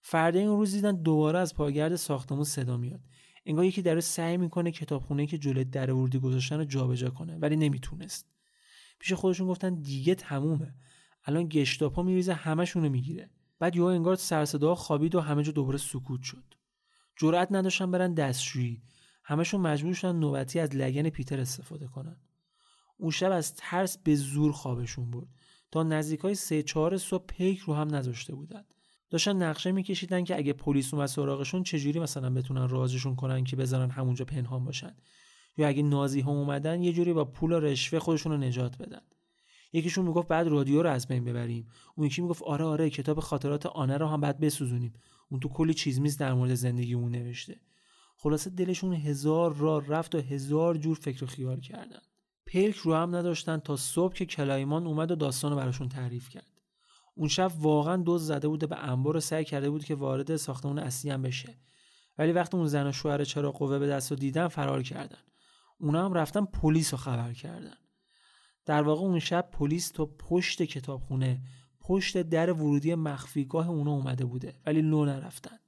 فردا این روز دیدن دوباره از پاگرد ساختمون صدا میاد. انگار یکی در سعی می‌کنه کتابخونه که جلوی در ورودی گذاشتن رو جابجا کنه ولی نمی‌تونست. پیش خودشون گفتن دیگه تمومه. الان گشتاپا میریزه همشونو می‌گیره. بعد یهو انگار سر خوابید و همه جا دوباره سکوت شد. جرأت نداشتن برن دستشویی. همشون مجبور شدن نوبتی از لگن پیتر استفاده کنن. اون شب از ترس به زور خوابشون برد. تا نزدیکای سه چهار صبح پیک رو هم نذاشته بودن. داشتن نقشه میکشیدن که اگه پلیس اومد سراغشون چجوری مثلا بتونن رازشون کنن که بذارن همونجا پنهان باشن؟ یا اگه نازی ها اومدن یه جوری با پول و رشوه خودشون رو نجات بدن. یکیشون می‌گفت بعد رادیو رو از بین ببریم. اون یکی می‌گفت آره آره کتاب خاطرات آنه رو هم بعد بسوزونیم. اون تو کلی چیز میز در مورد زندگی اون نوشته. خلاصه دلشون هزار راه رفت و هزار جور فکر و خیال کردن. پلک رو هم نداشتن تا صبح که کلایمان اومد و داستان رو براشون تعریف کرد. اون شب واقعا دوز زده بوده به انبار سعی کرده بود که وارد ساختمون اصلی هم بشه. ولی وقتی اون زن و شوهر چرا قوه به دست و دیدن فرار کردن. اونا هم رفتن پلیس رو خبر کردن. در واقع اون شب پلیس تو پشت کتابخونه پشت در ورودی مخفیگاه اونا اومده بوده ولی لو نرفتن.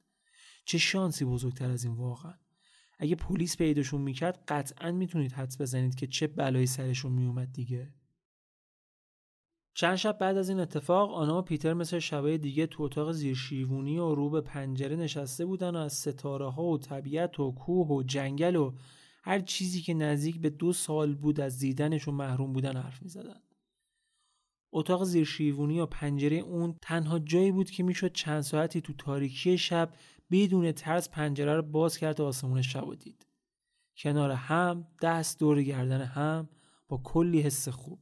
چه شانسی بزرگتر از این واقعا. اگه پلیس پیداشون می‌کرد قطعا می‌تونید حدس بزنید که چه بلایی سرشون میومد دیگه چند شب بعد از این اتفاق آنا و پیتر مثل شبای دیگه تو اتاق زیرشیوونی و رو به پنجره نشسته بودن و از ستاره ها و طبیعت و کوه و جنگل و هر چیزی که نزدیک به دو سال بود از دیدنشون محروم بودن حرف می زدن. اتاق زیرشیوونی و پنجره اون تنها جایی بود که می‌شد چند ساعتی تو تاریکی شب بدون ترس پنجره رو باز کرد و آسمون شب دید. کنار هم دست دور گردن هم با کلی حس خوب.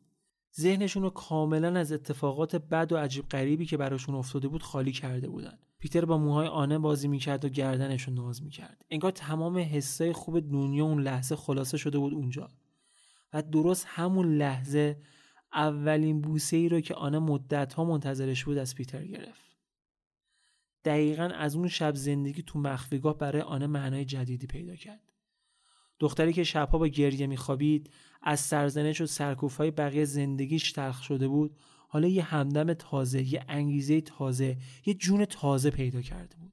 ذهنشون رو کاملا از اتفاقات بد و عجیب غریبی که براشون افتاده بود خالی کرده بودن. پیتر با موهای آنه بازی می‌کرد و گردنش رو ناز می‌کرد. انگار تمام حسای خوب دنیا اون لحظه خلاصه شده بود اونجا. و درست همون لحظه اولین بوسه ای رو که آنه مدت ها منتظرش بود از پیتر گرفت. دقیقا از اون شب زندگی تو مخفیگاه برای آنه معنای جدیدی پیدا کرد. دختری که شبها با گریه میخوابید از سرزنش و سرکوفهای بقیه زندگیش تلخ شده بود حالا یه همدم تازه یه انگیزه تازه یه جون تازه پیدا کرده بود.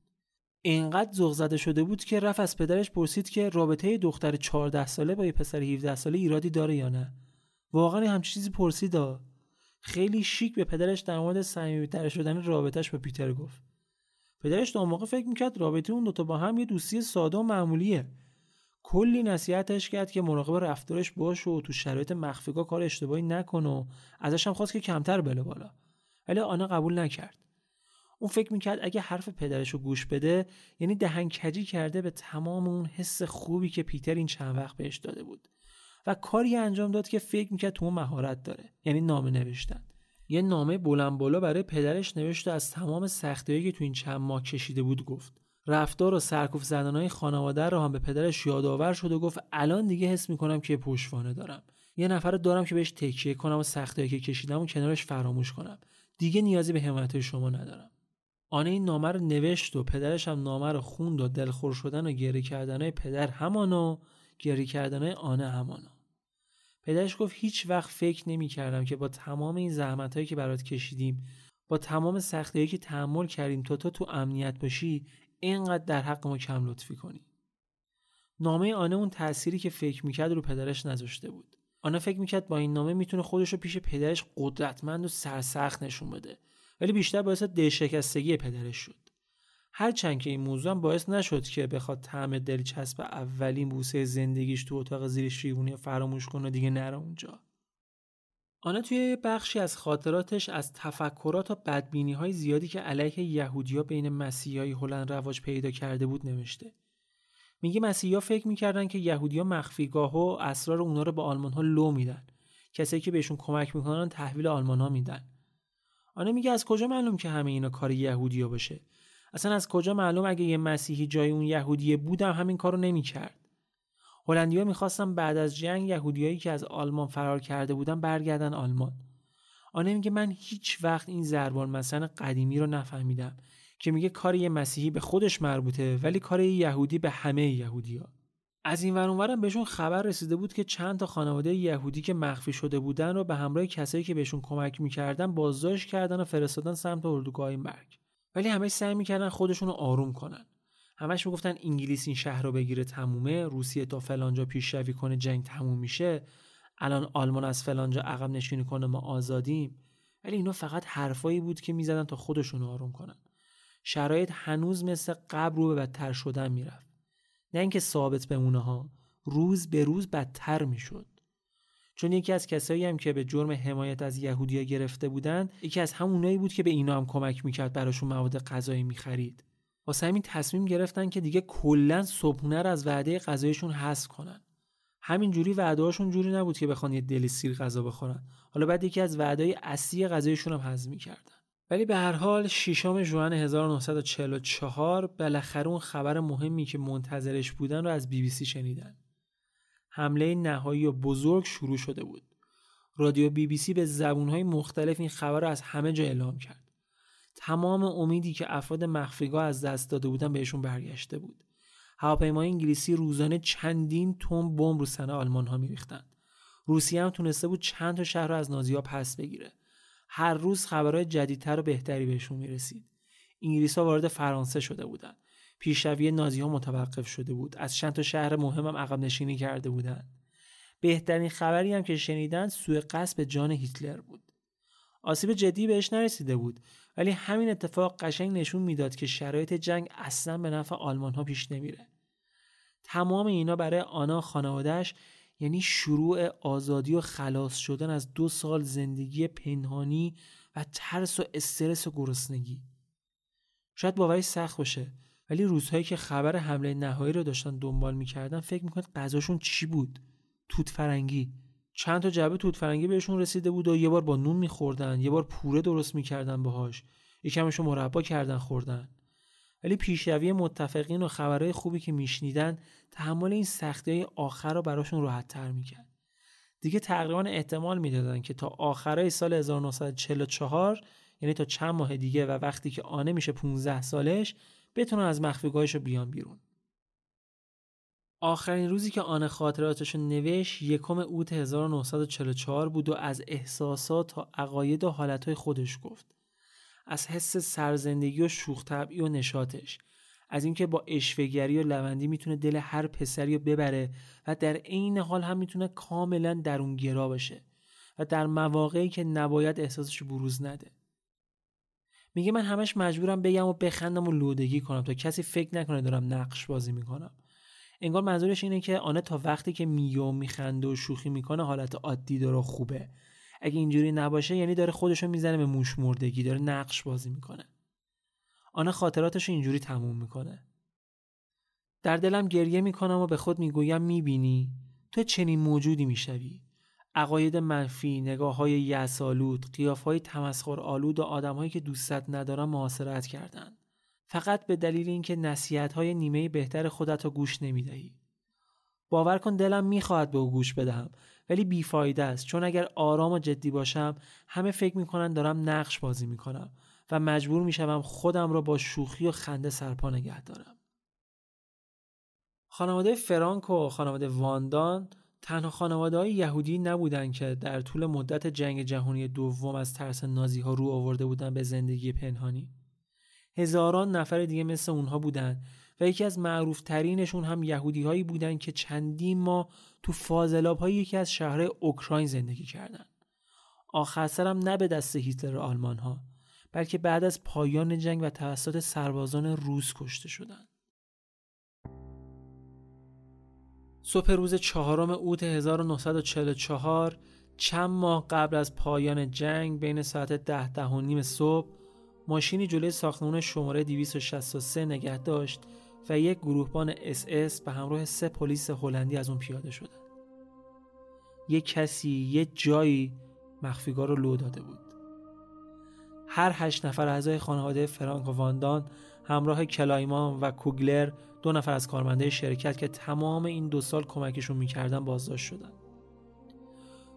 اینقدر ذوق زده شده بود که رفت از پدرش پرسید که رابطه دختر 14 ساله با یه پسر 17 ساله ایرادی داره یا نه. واقعا هم چیزی پرسید خیلی شیک به پدرش در مورد صمیمیت‌تر شدن رابطهش با پیتر گفت. پدرش تا موقع فکر می‌کرد رابطه اون دوتا با هم یه دوستی ساده و معمولیه. کلی نصیحتش کرد که مراقب رفتارش باش و تو شرایط مخفیگاه کار اشتباهی نکنه و ازش هم خواست که کمتر بله بالا. ولی آنها قبول نکرد. اون فکر می‌کرد اگه حرف پدرش رو گوش بده یعنی دهن کجی کرده به تمام اون حس خوبی که پیتر این چند وقت بهش داده بود. و کاری انجام داد که فکر می‌کرد تو مهارت داره یعنی نامه نوشتن. یه نامه بلند بالا برای پدرش نوشت و از تمام سختیایی که تو این چند ماه کشیده بود گفت. رفتار و سرکوف زدنهای خانواده رو هم به پدرش یادآور شد و گفت الان دیگه حس می‌کنم که پشتوانه دارم. یه نفر دارم که بهش تکیه کنم و سختیایی که کشیدم و کنارش فراموش کنم. دیگه نیازی به حمایت شما ندارم. آنه این نامه رو نوشت و پدرش هم نامه رو خوند و دلخور شدن و گریه کردنهای پدر همانو گریه کردنهای آنه همانو. پدرش گفت هیچ وقت فکر نمی کردم که با تمام این زحمت هایی که برات کشیدیم با تمام سختی که تحمل کردیم تا تو تو امنیت باشی اینقدر در حق ما کم لطفی کنی. نامه آنه اون تأثیری که فکر می‌کرد رو پدرش نذاشته بود. آنه فکر می‌کرد با این نامه می‌تونه خودش رو پیش پدرش قدرتمند و سرسخت نشون بده ولی بیشتر باعث دلشکستگی پدرش شد. هرچند که این موضوع هم باعث نشد که بخواد طعم دلچسب اولین بوسه زندگیش تو اتاق زیر شیوونی فراموش کنه و دیگه نره اونجا آنها توی بخشی از خاطراتش از تفکرات و بدبینی های زیادی که علیه یهودیا بین مسیحای هلند رواج پیدا کرده بود نوشته. میگه مسیحا فکر می‌کردن که یهودیا مخفیگاه و اسرار اونا رو به آلمان ها لو میدن. کسایی که بهشون کمک می‌کنن تحویل آلمان ها میدن. آنه میگه از کجا معلوم که همه اینا کار یهودیا باشه؟ اصلا از کجا معلوم اگه یه مسیحی جای اون یهودیه بودم همین کارو نمی‌کرد؟ هلندیا می‌خواستن بعد از جنگ یهودیایی که از آلمان فرار کرده بودن برگردن آلمان. آنه میگه من هیچ وقت این زربان مثلا قدیمی رو نفهمیدم که میگه کار یه مسیحی به خودش مربوطه ولی کار یه یهودی به همه یهودیا از این ورانورم بهشون خبر رسیده بود که چند تا خانواده یهودی که مخفی شده بودن رو به همراه کسایی که بهشون کمک می‌کردن بازداشت کردن و فرستادن سمت اردوگاه مرگ. ولی همه سعی می‌کردن خودشون رو آروم کنن. همش می‌گفتن انگلیس این شهر رو بگیره تمومه روسیه تا فلانجا پیشروی کنه جنگ تموم میشه الان آلمان از فلانجا عقب نشینی کنه ما آزادیم. ولی اینا فقط حرفایی بود که می‌زدن تا خودشون آروم کنن. شرایط هنوز مثل قبل رو به بدتر شدن می‌رفت. نه اینکه ثابت بمونه ها روز به روز بدتر می‌شد. چون یکی از کسایی هم که به جرم حمایت از یهودیا گرفته بودند یکی از همونایی بود که به اینا هم کمک می‌کرد براشون مواد غذایی می‌خرید. واسه همین تصمیم گرفتن که دیگه کلا صبحونه رو از وعده غذایشون حذف کنن. همین جوری وعدهاشون جوری نبود که بخوان یه دلی سیر غذا بخورن. حالا بعد یکی از وعدهای اصلی غذایشون هم حذف می‌کردن. ولی به هر حال ششم ژوئن 1944 بالاخره اون خبر مهمی که منتظرش بودن رو از بی بی سی شنیدن. حمله نهایی و بزرگ شروع شده بود. رادیو بی بی سی به زبونهای مختلف این خبر رو از همه جا اعلام کرد. تمام امیدی که افراد مخفیگاه از دست داده بودن بهشون برگشته بود. هواپیمای انگلیسی روزانه چندین تن بمب رو سنه آلمان ها میریختند روسیه هم تونسته بود چند تا شهر رو از نازی پس بگیره. هر روز خبرهای جدیدتر و بهتری بهشون می‌رسید. انگلیس ها وارد فرانسه شده بودند پیشروی نازی ها متوقف شده بود. از چند تا شهر مهم هم عقب نشینی کرده بودند. بهترین خبری هم که شنیدن سوء قصد جان هیتلر بود. آسیب جدی بهش نرسیده بود ولی همین اتفاق قشنگ نشون می‌داد که شرایط جنگ اصلا به نفع آلمان ها پیش نمیره. تمام اینا برای آنا خانوادهش یعنی شروع آزادی و خلاص شدن از دو سال زندگی پنهانی و ترس و استرس و گرسنگی. شاید باوری سخت باشه ولی روزهایی که خبر حمله نهایی رو داشتن دنبال می‌کردن فکر می‌کنید غذاشون چی بود؟ توت فرنگی چند تا جعبه توت فرنگی بهشون رسیده بود و یه بار با نون میخوردن یه بار پوره درست می‌کردن باهاش. یکمشو مربا کردن خوردن. ولی پیشروی متفقین و خبرهای خوبی که میشنیدن تحمل این سختی های آخر رو براشون راحت تر می‌کرد. دیگه تقریبا احتمال می‌دادن که تا آخرای سال 1944 یعنی تا چند ماه دیگه و وقتی که آنه میشه 15 سالش بتونن از مخفیگاهش رو بیان بیرون. آخرین روزی که آن خاطراتش نوشت یکم اوت 1944 بود و از احساسات تا عقاید و حالتهای خودش گفت. از حس سرزندگی و شوخ و نشاتش از اینکه با اشوهگری و لوندی می‌تونه دل هر پسری رو ببره و در عین حال هم می‌تونه کاملا درونگرا باشه و در مواقعی که نباید احساسش بروز نده. میگه من همش مجبورم بگم و بخندم و لودگی کنم. تا کسی فکر نکنه دارم نقش بازی می‌کنم. انگار منظورش اینه که آنه تا وقتی که میگه و میخنده و شوخی می‌کنه حالت عادی داره خوبه. اگه اینجوری نباشه یعنی داره خودشو می‌زنه به موش مردگی داره نقش بازی می‌کنه. آنه خاطراتش اینجوری تموم می‌کنه. در دلم گریه می‌کنم و به خود می‌گویم می‌بینی تو چنین موجودی می‌شوی. عقاید منفی، نگاه های یسالود، قیاف های تمسخر آلود و آدمهایی که دوستت ندارن محاصرت کردند. فقط به دلیل اینکه نصیحت های نیمه بهتر خودت رو گوش نمی‌دهی. باور کن دلم می‌خواهد به او گوش بدهم ولی بیفایده است چون اگر آرام و جدی باشم همه فکر می‌کنن دارم نقش بازی می‌کنم و مجبور می‌شوم خودم را با شوخی و خنده سرپا نگه دارم. خانواده فرانک و خانواده واندان تنها خانواده های یهودی نبودند که در طول مدت جنگ جهانی دوم از ترس نازی ها رو آورده بودند به زندگی پنهانی. هزاران نفر دیگه مثل اونها بودند و یکی از معروف ترینشون هم یهودی هایی بودن که چندین ماه تو فاضلاب های یکی از شهرهای اوکراین زندگی کردند. آخر سرم نه به دست هیتلر آلمان ها بلکه بعد از پایان جنگ و توسط سربازان روس کشته شدند. صبح روز چهارم اوت 1944 چند ماه قبل از پایان جنگ بین ساعت ده ده و نیم صبح ماشینی جلوی ساختمان شماره 263 نگه داشت و یک گروهبان اس اس به همراه سه پلیس هلندی از اون پیاده شدند. یک کسی یه جایی مخفیگاه رو لو داده بود. هر هشت نفر اعضای خانواده فرانک و واندان همراه کلایمان و کوگلر دو نفر از کارمند شرکت که تمام این دو سال کمکشون می‌کردن بازداشت شدن.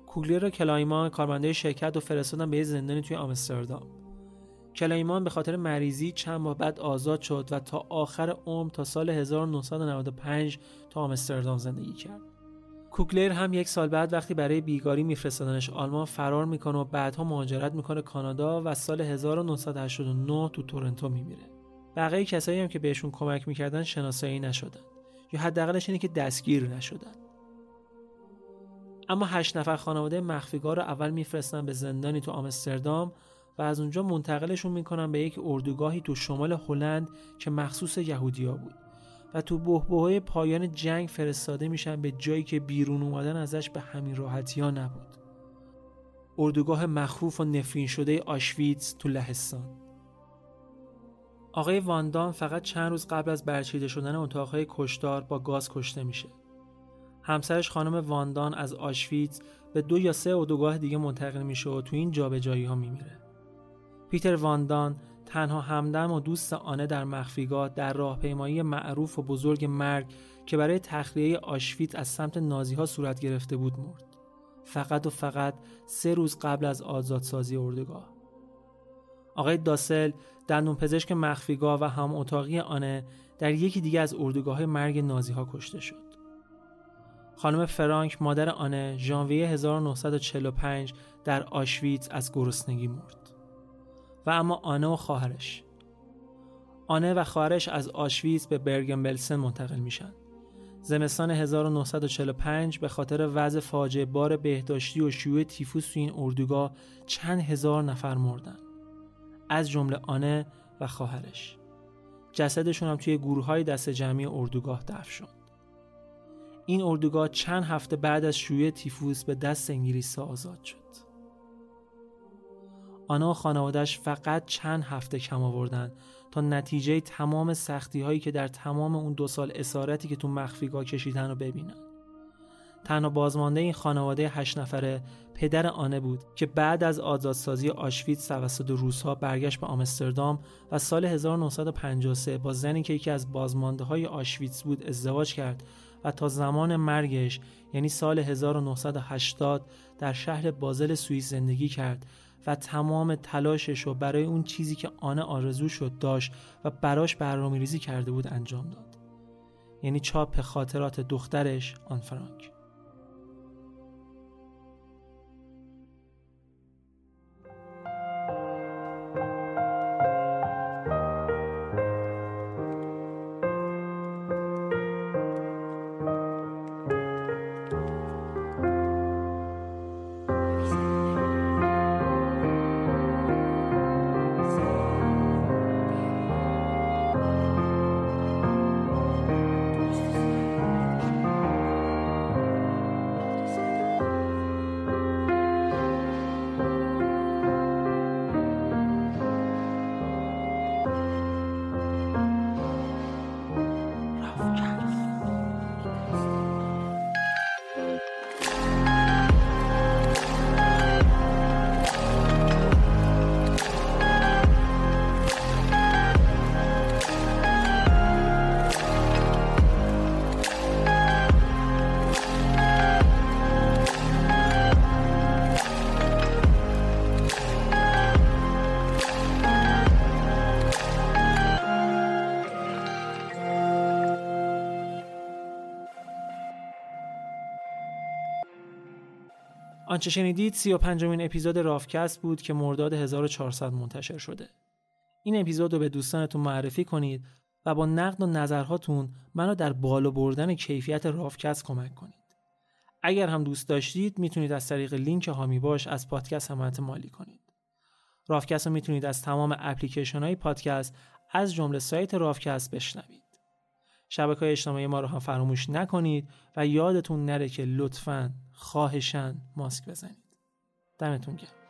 کوگلر و کلایمان کارمنده شرکت و فرستادن به یه زندانی توی آمستردام. کلایمان به خاطر مریضی چند ماه بعد آزاد شد و تا آخر عمر تا سال 1995 تا آمستردام زندگی کرد. کوکلر هم یک سال بعد وقتی برای بیگاری میفرستادنش آلمان فرار می‌کنه و بعدها مهاجرت می‌کنه کانادا و سال 1989 تو تورنتو میمیره. بقیه کسایی هم که بهشون کمک می‌کردن شناسایی نشدن. یا حداقلش اینه که دستگیر نشدن. اما هشت نفر خانواده مخفیگاه رو اول میفرستن به زندانی تو آمستردام و از اونجا منتقلشون می‌کنن به یک اردوگاهی تو شمال هلند که مخصوص یهودیا بود. و تو بهبههای پایان جنگ فرستاده میشن به جایی که بیرون اومدن ازش به همین راحتی ها نبود. اردوگاه مخوف و نفرین شده آشویتز تو لهستان. آقای واندان فقط چند روز قبل از برچیده شدن اتاقهای کشتار با گاز کشته میشه همسرش خانم واندان از آشویتز به دو یا سه اردوگاه دیگه منتقل میشه و تو این جابجایی ها میمیره پیتر واندان تنها همدم و دوست آنه در مخفیگاه در راهپیمایی معروف و بزرگ مرگ که برای تخلیه آشویت از سمت نازی ها صورت گرفته بود مرد. فقط و فقط سه روز قبل از آزادسازی اردوگاه. آقای داسل دندون پزشک مخفیگاه و هم اتاقی آنه در یکی دیگه از اردوگاه مرگ نازی ها کشته شد. خانم فرانک مادر آنه ژانویه 1945 در آشویت از گرسنگی مرد. و اما آنه و خواهرش آنه و خواهرش از آشویز به برگن بلسن منتقل میشن زمستان 1945 به خاطر وضع فاجعه بار بهداشتی و شیوع تیفوس تو این اردوگاه چند هزار نفر مردن از جمله آنه و خواهرش. جسدشون هم توی گروه های دست جمعی اردوگاه دفن شد. این اردوگاه چند هفته بعد از شیوع تیفوس به دست انگلیس آزاد شد. آنها و خانوادش فقط چند هفته کم آوردن تا نتیجه تمام سختی هایی که در تمام اون دو سال اسارتی که تو مخفیگاه کشیدن رو ببینن. تنها بازمانده این خانواده هشت نفره پدر آنه بود که بعد از آزادسازی آشویتز توسط روسها برگشت به آمستردام و سال 1953 با زنی که یکی از بازمانده های آشویتز بود ازدواج کرد و تا زمان مرگش یعنی سال 1980 در شهر بازل سوئیس زندگی کرد و تمام تلاشش رو برای اون چیزی که آنه آرزو شد داشت و براش برنامه ریزی کرده بود انجام داد. یعنی چاپ خاطرات دخترش آن فرانک آنچه شنیدید سی و پنجمین اپیزود رافکست بود که مرداد 1400 منتشر شده. این اپیزود رو به دوستانتون معرفی کنید و با نقد و نظرهاتون منو در بالا بردن کیفیت رافکست کمک کنید. اگر هم دوست داشتید می‌تونید از طریق لینک هامی باش از پادکست حمایت مالی کنید. رافکست رو می‌تونید از تمام اپلیکیشن های پادکست از جمله سایت رافکست بشنوید. شبکه های اجتماعی ما رو هم فراموش نکنید و یادتون نره که لطفاً خواهشن ماسک بزنید. دمتون گرم.